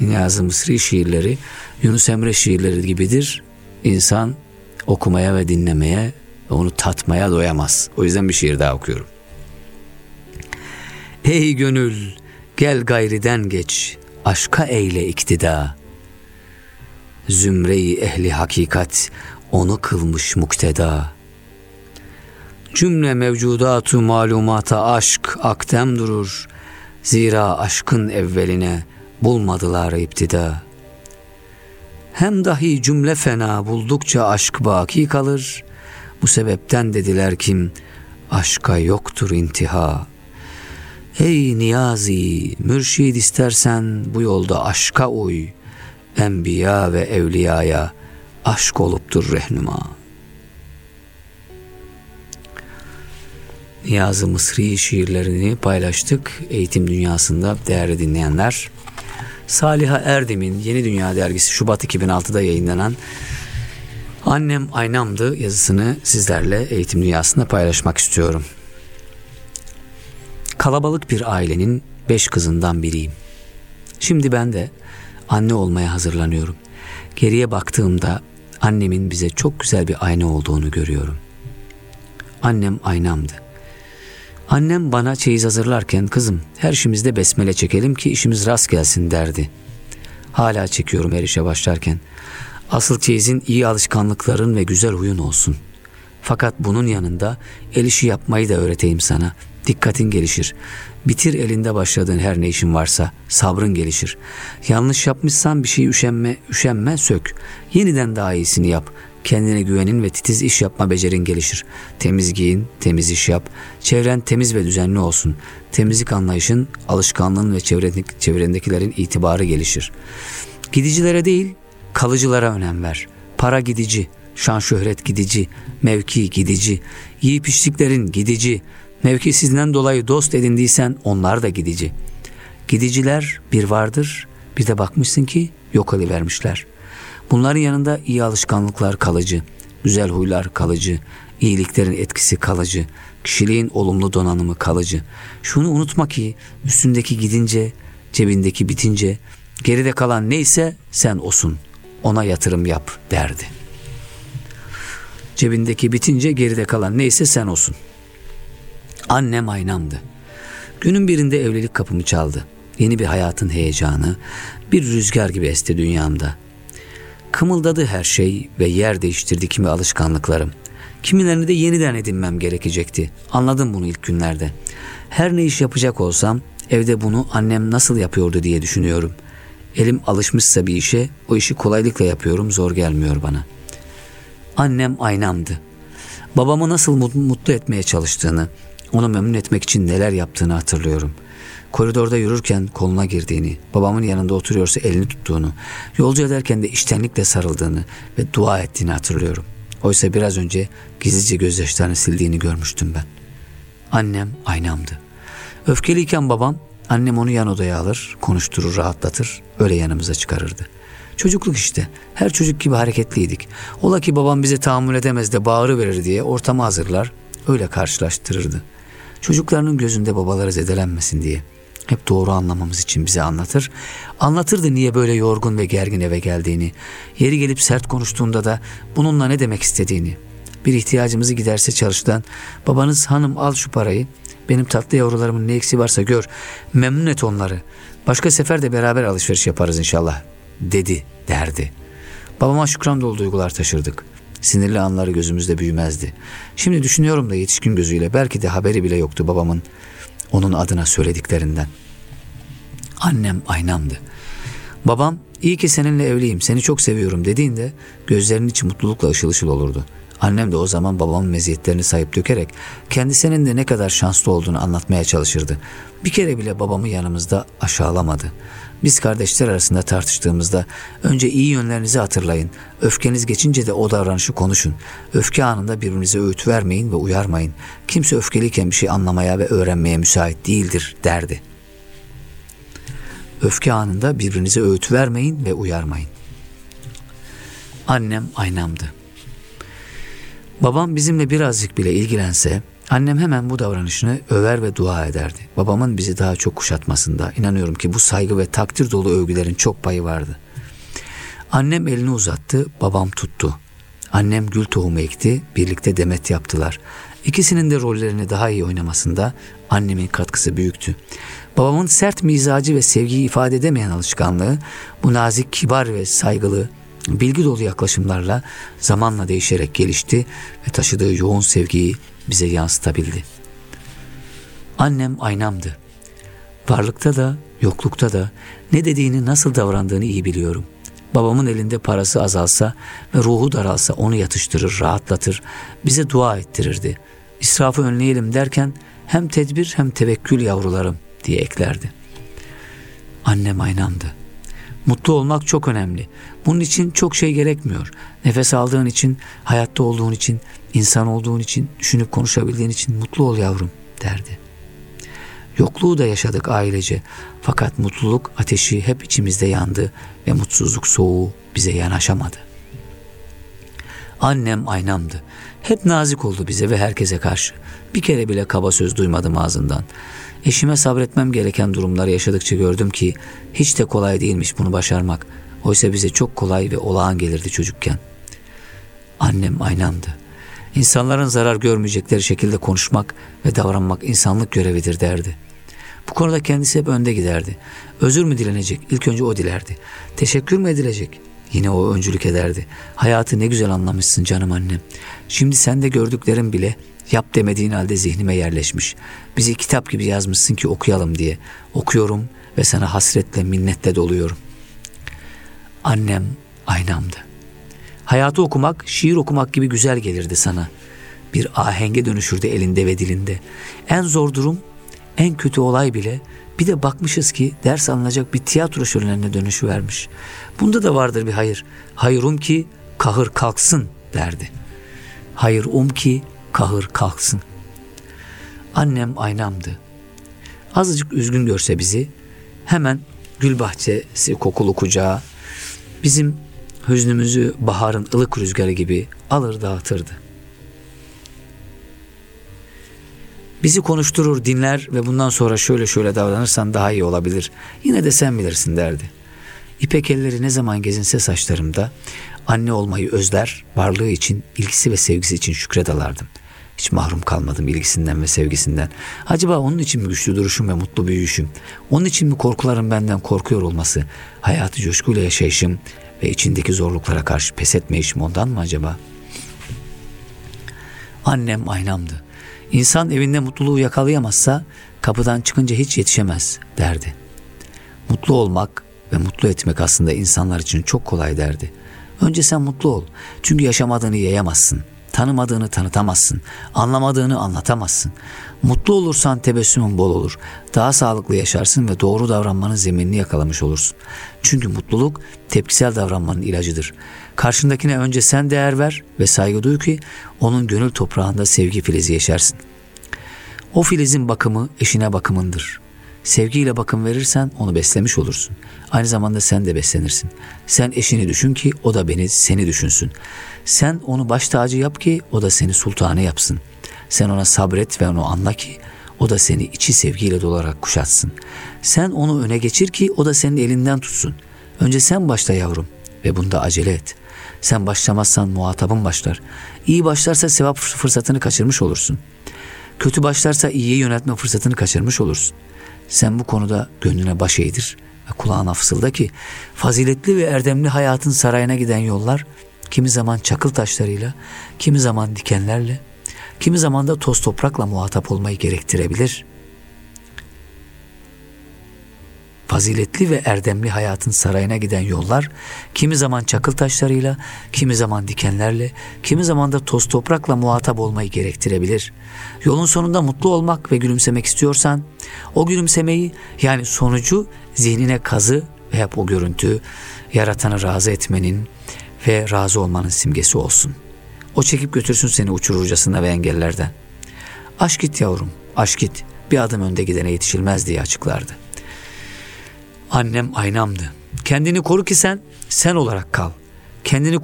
Niyazi Mısri şiirleri Yunus Emre şiirleri gibidir. İnsan okumaya ve dinlemeye onu tatmaya doyamaz. O yüzden bir şiir daha okuyorum. Ey gönül gel gayriden geç aşka eyle iktida. Zümreyi ehli hakikat onu kılmış mukteda. Cümle mevcudatu malumata aşk aktem durur. Zira aşkın evveline bulmadılar iptida. Hem dahi cümle fena buldukça aşk baki kalır. Bu sebepten dediler kim aşka yoktur intiha. Ey Niyazi, mürşid istersen bu yolda aşka uy. Enbiya ve evliyaya aşk oluptur rehnuma. Niyazi Mısri şiirlerini paylaştık eğitim dünyasında değerli dinleyenler. Saliha Erdem'in Yeni Dünya dergisi Şubat 2006'da yayınlanan Annem Aynamdı yazısını sizlerle eğitim dünyasında paylaşmak istiyorum. Kalabalık bir ailenin beş kızından biriyim. Şimdi ben de anne olmaya hazırlanıyorum. Geriye baktığımda annemin bize çok güzel bir ayna olduğunu görüyorum. Annem aynamdı. Annem bana çeyiz hazırlarken kızım her işimizde besmele çekelim ki işimiz rast gelsin derdi. Hala çekiyorum her işe başlarken. Asıl çeyizin iyi alışkanlıkların ve güzel huyun olsun. Fakat bunun yanında el işi yapmayı da öğreteyim sana. Dikkatin gelişir. Bitir elinde başladığın her ne işin varsa sabrın gelişir. Yanlış yapmışsan bir şey üşenme, üşenme sök. Yeniden daha iyisini yap. Kendine güvenin ve titiz iş yapma becerin gelişir. Temiz giyin, temiz iş yap. Çevren temiz ve düzenli olsun. Temizlik anlayışın, alışkanlığın ve çevrendekilerin itibarı gelişir. Gidicilere değil, kalıcılara önem ver. Para gidici, şan şöhret gidici, mevki gidici, yiyip içtiklerin gidici, mevkisizden dolayı dost edindiysen onlar da gidici. Gidiciler bir vardır, bir de bakmışsın ki yok vermişler. Bunların yanında iyi alışkanlıklar kalıcı, güzel huylar kalıcı, iyiliklerin etkisi kalıcı, kişiliğin olumlu donanımı kalıcı. Şunu unutma ki üstündeki gidince, cebindeki bitince, geride kalan neyse sen osun. Ona yatırım yap derdi. Cebindeki bitince geride kalan neyse sen olsun. Annem aynamdı. Günün birinde evlilik kapımı çaldı. Yeni bir hayatın heyecanı, bir rüzgar gibi esti dünyamda. Kımıldadı her şey ve yer değiştirdi kimi alışkanlıklarım. Kimilerini de yeniden edinmem gerekecekti. Anladım bunu ilk günlerde. Her ne iş yapacak olsam evde bunu annem nasıl yapıyordu diye düşünüyorum. Elim alışmışsa bir işe o işi kolaylıkla yapıyorum zor gelmiyor bana. Annem aynamdı. Babamı nasıl mutlu etmeye çalıştığını, onu memnun etmek için neler yaptığını hatırlıyorum. Koridorda yürürken koluna girdiğini, babamın yanında oturuyorsa elini tuttuğunu, yolcu ederken de iştenlikle sarıldığını ve dua ettiğini hatırlıyorum. Oysa biraz önce gizlice gözyaşlarını sildiğini görmüştüm ben. Annem aynamdı. Öfkeliyken babam, annem onu yan odaya alır, konuşturur, rahatlatır, öyle yanımıza çıkarırdı. Çocukluk işte. Her çocuk gibi hareketliydik. Ola ki babam bize tahammül edemez de bağırı verir diye ortamı hazırlar, öyle karşılaştırırdı. Çocuklarının gözünde babaları zedelenmesin diye hep doğru anlamamız için bize anlatır. Anlatırdı niye böyle yorgun ve gergin eve geldiğini. Yeri gelip sert konuştuğunda da bununla ne demek istediğini. Bir ihtiyacımızı giderse çalıştan babanız hanım al şu parayı benim tatlı yavrularımın ne eksiği varsa gör memnun et onları. Başka sefer de beraber alışveriş yaparız inşallah dedi derdi. Babama şükran dolu duygular taşırdık. Sinirli anları gözümüzde büyümezdi. Şimdi düşünüyorum da yetişkin gözüyle belki de haberi bile yoktu babamın onun adına söylediklerinden. Annem aynamdı. Babam iyi ki seninle evliyim seni çok seviyorum dediğinde gözlerinin içi mutlulukla ışıl ışıl olurdu. Annem de o zaman babamın meziyetlerini sayıp dökerek kendisinin de ne kadar şanslı olduğunu anlatmaya çalışırdı. Bir kere bile babamı yanımızda aşağılamadı. Biz kardeşler arasında tartıştığımızda önce iyi yönlerinizi hatırlayın. Öfkeniz geçince de o davranışı konuşun. Öfke anında birbirinize öğüt vermeyin ve uyarmayın. Kimse öfkeliyken bir şey anlamaya ve öğrenmeye müsait değildir derdi. Öfke anında birbirinize öğüt vermeyin ve uyarmayın. Annem aynamdı. Babam bizimle birazcık bile ilgilense Annem hemen bu davranışını över ve dua ederdi. Babamın bizi daha çok kuşatmasında inanıyorum ki bu saygı ve takdir dolu övgülerin çok payı vardı. Annem elini uzattı, babam tuttu. Annem gül tohumu ekti, birlikte demet yaptılar. İkisinin de rollerini daha iyi oynamasında annemin katkısı büyüktü. Babamın sert mizacı ve sevgiyi ifade edemeyen alışkanlığı, bu nazik, kibar ve saygılı, bilgi dolu yaklaşımlarla zamanla değişerek gelişti ve taşıdığı yoğun sevgiyi bize yansıtabildi. Annem aynamdı. Varlıkta da yoklukta da ne dediğini nasıl davrandığını iyi biliyorum. Babamın elinde parası azalsa ve ruhu daralsa onu yatıştırır, rahatlatır, bize dua ettirirdi. İsrafı önleyelim derken hem tedbir hem tevekkül yavrularım diye eklerdi. Annem aynamdı. Mutlu olmak çok önemli. Bunun için çok şey gerekmiyor. Nefes aldığın için, hayatta olduğun için, insan olduğun için, düşünüp konuşabildiğin için mutlu ol yavrum derdi. Yokluğu da yaşadık ailece. Fakat mutluluk ateşi hep içimizde yandı ve mutsuzluk soğuğu bize yanaşamadı. Annem aynamdı. Hep nazik oldu bize ve herkese karşı. Bir kere bile kaba söz duymadım ağzından. Eşime sabretmem gereken durumları yaşadıkça gördüm ki hiç de kolay değilmiş bunu başarmak. Oysa bize çok kolay ve olağan gelirdi çocukken. Annem aynamdı. İnsanların zarar görmeyecekleri şekilde konuşmak ve davranmak insanlık görevidir derdi. Bu konuda kendisi hep önde giderdi. Özür mü dilenecek? İlk önce o dilerdi. Teşekkür mü edilecek? Yine o öncülük ederdi. Hayatı ne güzel anlamışsın canım annem. Şimdi sen de gördüklerim bile Yap demediğin halde zihnime yerleşmiş. Bizi kitap gibi yazmışsın ki okuyalım diye. Okuyorum ve sana hasretle minnetle doluyorum. Annem aynamdı. Hayatı okumak, şiir okumak gibi güzel gelirdi sana. Bir ahenge dönüşürdü elinde ve dilinde. En zor durum, en kötü olay bile bir de bakmışız ki ders alınacak bir tiyatro şölenine dönüşü vermiş. Bunda da vardır bir hayır. Hayır um ki kahır kalksın derdi. Hayır um ki kahır kalksın. Annem aynamdı. Azıcık üzgün görse bizi hemen gül bahçesi kokulu kucağa bizim hüznümüzü baharın ılık rüzgarı gibi alır dağıtırdı. Bizi konuşturur, dinler ve bundan sonra şöyle şöyle davranırsan daha iyi olabilir. Yine de sen bilirsin derdi. İpek elleri ne zaman gezinse saçlarımda anne olmayı özler, varlığı için, ilgisi ve sevgisi için şükredalardım. Hiç mahrum kalmadım ilgisinden ve sevgisinden. Acaba onun için mi güçlü duruşum ve mutlu büyüyüşüm? Onun için mi korkularım benden korkuyor olması? Hayatı coşkuyla yaşayışım ve içindeki zorluklara karşı pes etmeyişim ondan mı acaba? Annem aynamdı. İnsan evinde mutluluğu yakalayamazsa kapıdan çıkınca hiç yetişemez derdi. Mutlu olmak ve mutlu etmek aslında insanlar için çok kolay derdi. Önce sen mutlu ol. Çünkü yaşamadığını yayamazsın Tanımadığını tanıtamazsın. Anlamadığını anlatamazsın. Mutlu olursan tebessümün bol olur. Daha sağlıklı yaşarsın ve doğru davranmanın zeminini yakalamış olursun. Çünkü mutluluk tepkisel davranmanın ilacıdır. Karşındakine önce sen değer ver ve saygı duy ki onun gönül toprağında sevgi filizi yeşersin. O filizin bakımı eşine bakımındır. Sevgiyle bakım verirsen onu beslemiş olursun. Aynı zamanda sen de beslenirsin. Sen eşini düşün ki o da beni seni düşünsün. Sen onu baş tacı yap ki o da seni sultanı yapsın. Sen ona sabret ve onu anla ki o da seni içi sevgiyle dolarak kuşatsın. Sen onu öne geçir ki o da senin elinden tutsun. Önce sen başla yavrum ve bunda acele et. Sen başlamazsan muhatabın başlar. İyi başlarsa sevap fırsatını kaçırmış olursun. Kötü başlarsa iyiye yöneltme fırsatını kaçırmış olursun. Sen bu konuda gönlüne baş eğdir ve kulağına fısılda ki faziletli ve erdemli hayatın sarayına giden yollar kimi zaman çakıl taşlarıyla, kimi zaman dikenlerle, kimi zaman da toz toprakla muhatap olmayı gerektirebilir. Faziletli ve erdemli hayatın sarayına giden yollar kimi zaman çakıl taşlarıyla, kimi zaman dikenlerle, kimi zaman da toz toprakla muhatap olmayı gerektirebilir. Yolun sonunda mutlu olmak ve gülümsemek istiyorsan o gülümsemeyi yani sonucu zihnine kazı ve hep o görüntü yaratanı razı etmenin ve razı olmanın simgesi olsun. O çekip götürsün seni uçururcasına ve engellerden. Aşk git yavrum, aşk git. Bir adım önde gidene yetişilmez diye açıklardı. Annem aynamdı. Kendini koru ki sen, sen olarak kal. Kendini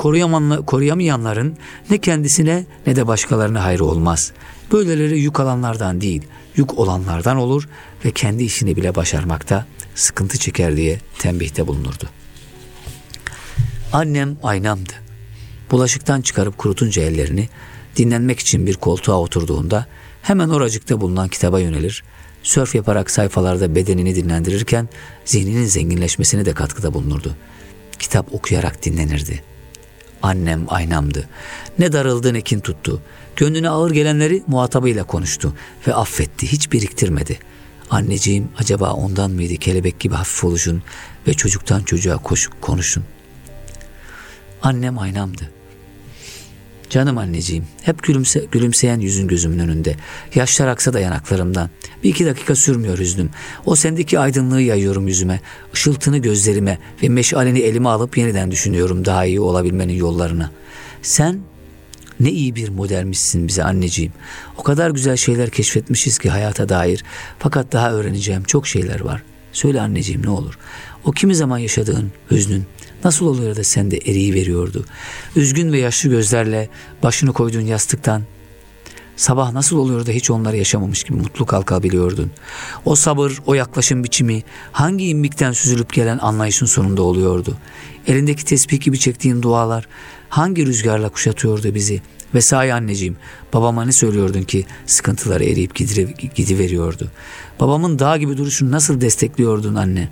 koruyamayanların ne kendisine ne de başkalarına hayrı olmaz. Böyleleri yük alanlardan değil, yük olanlardan olur ve kendi işini bile başarmakta sıkıntı çeker diye tembihte bulunurdu. Annem aynamdı. Bulaşıktan çıkarıp kurutunca ellerini dinlenmek için bir koltuğa oturduğunda hemen oracıkta bulunan kitaba yönelir, sörf yaparak sayfalarda bedenini dinlendirirken zihninin zenginleşmesine de katkıda bulunurdu. Kitap okuyarak dinlenirdi. Annem aynamdı. Ne darıldı ne kin tuttu. Gönlüne ağır gelenleri muhatabıyla konuştu ve affetti, hiç biriktirmedi. Anneciğim acaba ondan mıydı kelebek gibi hafif oluşun ve çocuktan çocuğa koş, konuşun. Annem aynamdı. Canım anneciğim, hep gülümse, gülümseyen yüzün gözümün önünde. Yaşlar aksa da yanaklarımdan. Bir iki dakika sürmüyor hüznüm. O sendeki aydınlığı yayıyorum yüzüme. Işıltını gözlerime ve meşaleni elime alıp yeniden düşünüyorum daha iyi olabilmenin yollarını. Sen ne iyi bir modelmişsin bize anneciğim. O kadar güzel şeyler keşfetmişiz ki hayata dair. Fakat daha öğreneceğim çok şeyler var. Söyle anneciğim ne olur. O kimi zaman yaşadığın hüznün nasıl oluyor da sende eriyi veriyordu? Üzgün ve yaşlı gözlerle başını koyduğun yastıktan sabah nasıl oluyor da hiç onları yaşamamış gibi mutlu kalkabiliyordun? O sabır, o yaklaşım biçimi hangi immikten süzülüp gelen anlayışın sonunda oluyordu? Elindeki tesbih gibi çektiğin dualar hangi rüzgarla kuşatıyordu bizi? Ve anneciğim, babama ne söylüyordun ki sıkıntıları eriyip gidiveriyordu? Babamın dağ gibi duruşunu nasıl destekliyordun anne?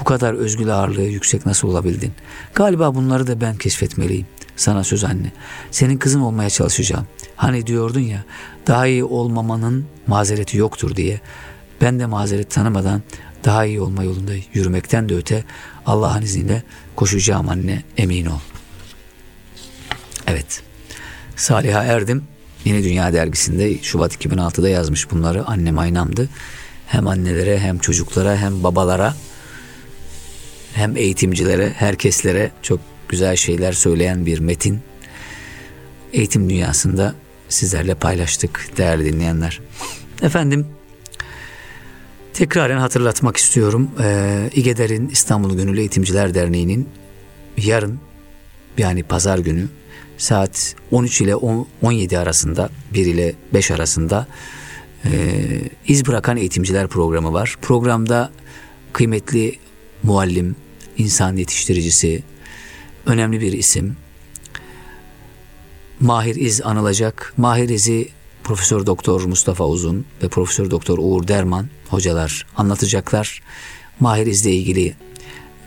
Bu kadar özgül ağırlığı yüksek nasıl olabildin? Galiba bunları da ben keşfetmeliyim. Sana söz anne. Senin kızın olmaya çalışacağım. Hani diyordun ya daha iyi olmamanın mazereti yoktur diye. Ben de mazeret tanımadan daha iyi olma yolunda yürümekten de öte Allah'ın izniyle koşacağım anne emin ol. Evet. Saliha Erdim Yeni Dünya dergisinde Şubat 2006'da yazmış bunları. Annem aynamdı. Hem annelere hem çocuklara hem babalara hem eğitimcilere, herkeslere çok güzel şeyler söyleyen bir metin. Eğitim dünyasında sizlerle paylaştık değerli dinleyenler. Efendim tekraren hatırlatmak istiyorum. Ee, İGEDER'in İstanbul Gönüllü Eğitimciler Derneği'nin yarın yani pazar günü saat 13 ile 17 arasında 1 ile 5 arasında e, iz bırakan eğitimciler programı var. Programda kıymetli muallim, insan yetiştiricisi, önemli bir isim. Mahir İz anılacak. Mahir İz'i Profesör Doktor Mustafa Uzun ve Profesör Doktor Uğur Derman hocalar anlatacaklar. Mahir İz'le ilgili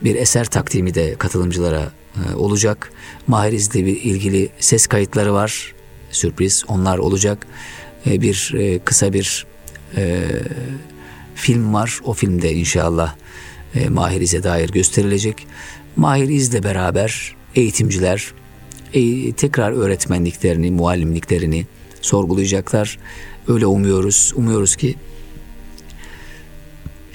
bir eser takdimi de katılımcılara e, olacak. Mahir İz'le ilgili ses kayıtları var. Sürpriz onlar olacak. E, bir e, kısa bir film var. O filmde inşallah Mahir İz'e dair gösterilecek. Mahir İz'le beraber eğitimciler e, tekrar öğretmenliklerini, muallimliklerini sorgulayacaklar. Öyle umuyoruz. Umuyoruz ki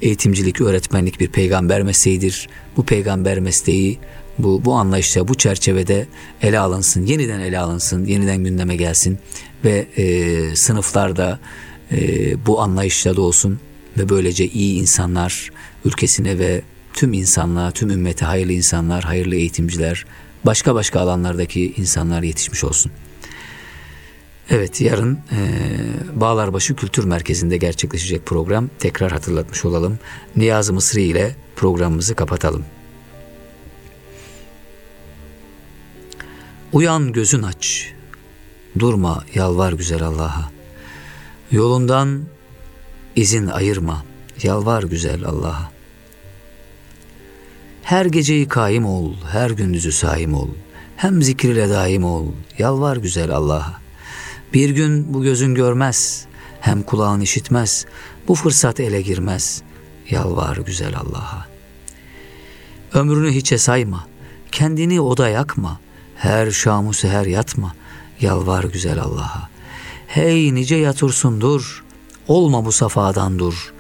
eğitimcilik, öğretmenlik bir peygamber mesleğidir. Bu peygamber mesleği bu, bu anlayışla, bu çerçevede ele alınsın, yeniden ele alınsın, yeniden gündeme gelsin ve e, sınıflarda e, bu anlayışla da olsun ve böylece iyi insanlar ülkesine ve tüm insanlığa, tüm ümmete hayırlı insanlar, hayırlı eğitimciler, başka başka alanlardaki insanlar yetişmiş olsun. Evet yarın e, Bağlarbaşı Kültür Merkezi'nde gerçekleşecek program tekrar hatırlatmış olalım. Niyazi Mısri ile programımızı kapatalım. Uyan gözün aç, durma yalvar güzel Allah'a. Yolundan izin ayırma, yalvar güzel Allah'a. Her geceyi kaim ol, her gündüzü saim ol. Hem zikir ile daim ol, yalvar güzel Allah'a. Bir gün bu gözün görmez, hem kulağın işitmez, bu fırsat ele girmez. Yalvar güzel Allah'a. Ömrünü hiçe sayma, kendini oda yakma, her şamu seher yatma, yalvar güzel Allah'a. Hey nice yatursun dur, olma bu safadan dur,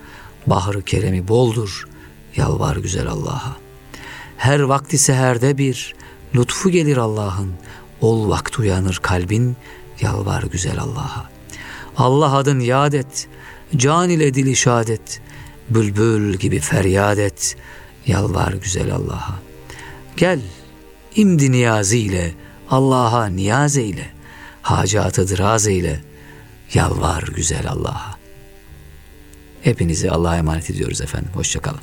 bahrı keremi boldur, yalvar güzel Allah'a. Her vakti seherde bir, lütfu gelir Allah'ın, ol vakt uyanır kalbin, Yalvar güzel Allah'a. Allah adın yad et, can ile dili şadet, bülbül gibi feryat et, yalvar güzel Allah'a. Gel, imdi niyazi ile, Allah'a niyaz eyle, hacatı dıraz eyle, yalvar güzel Allah'a. Hepinizi Allah'a emanet ediyoruz efendim. Hoşçakalın.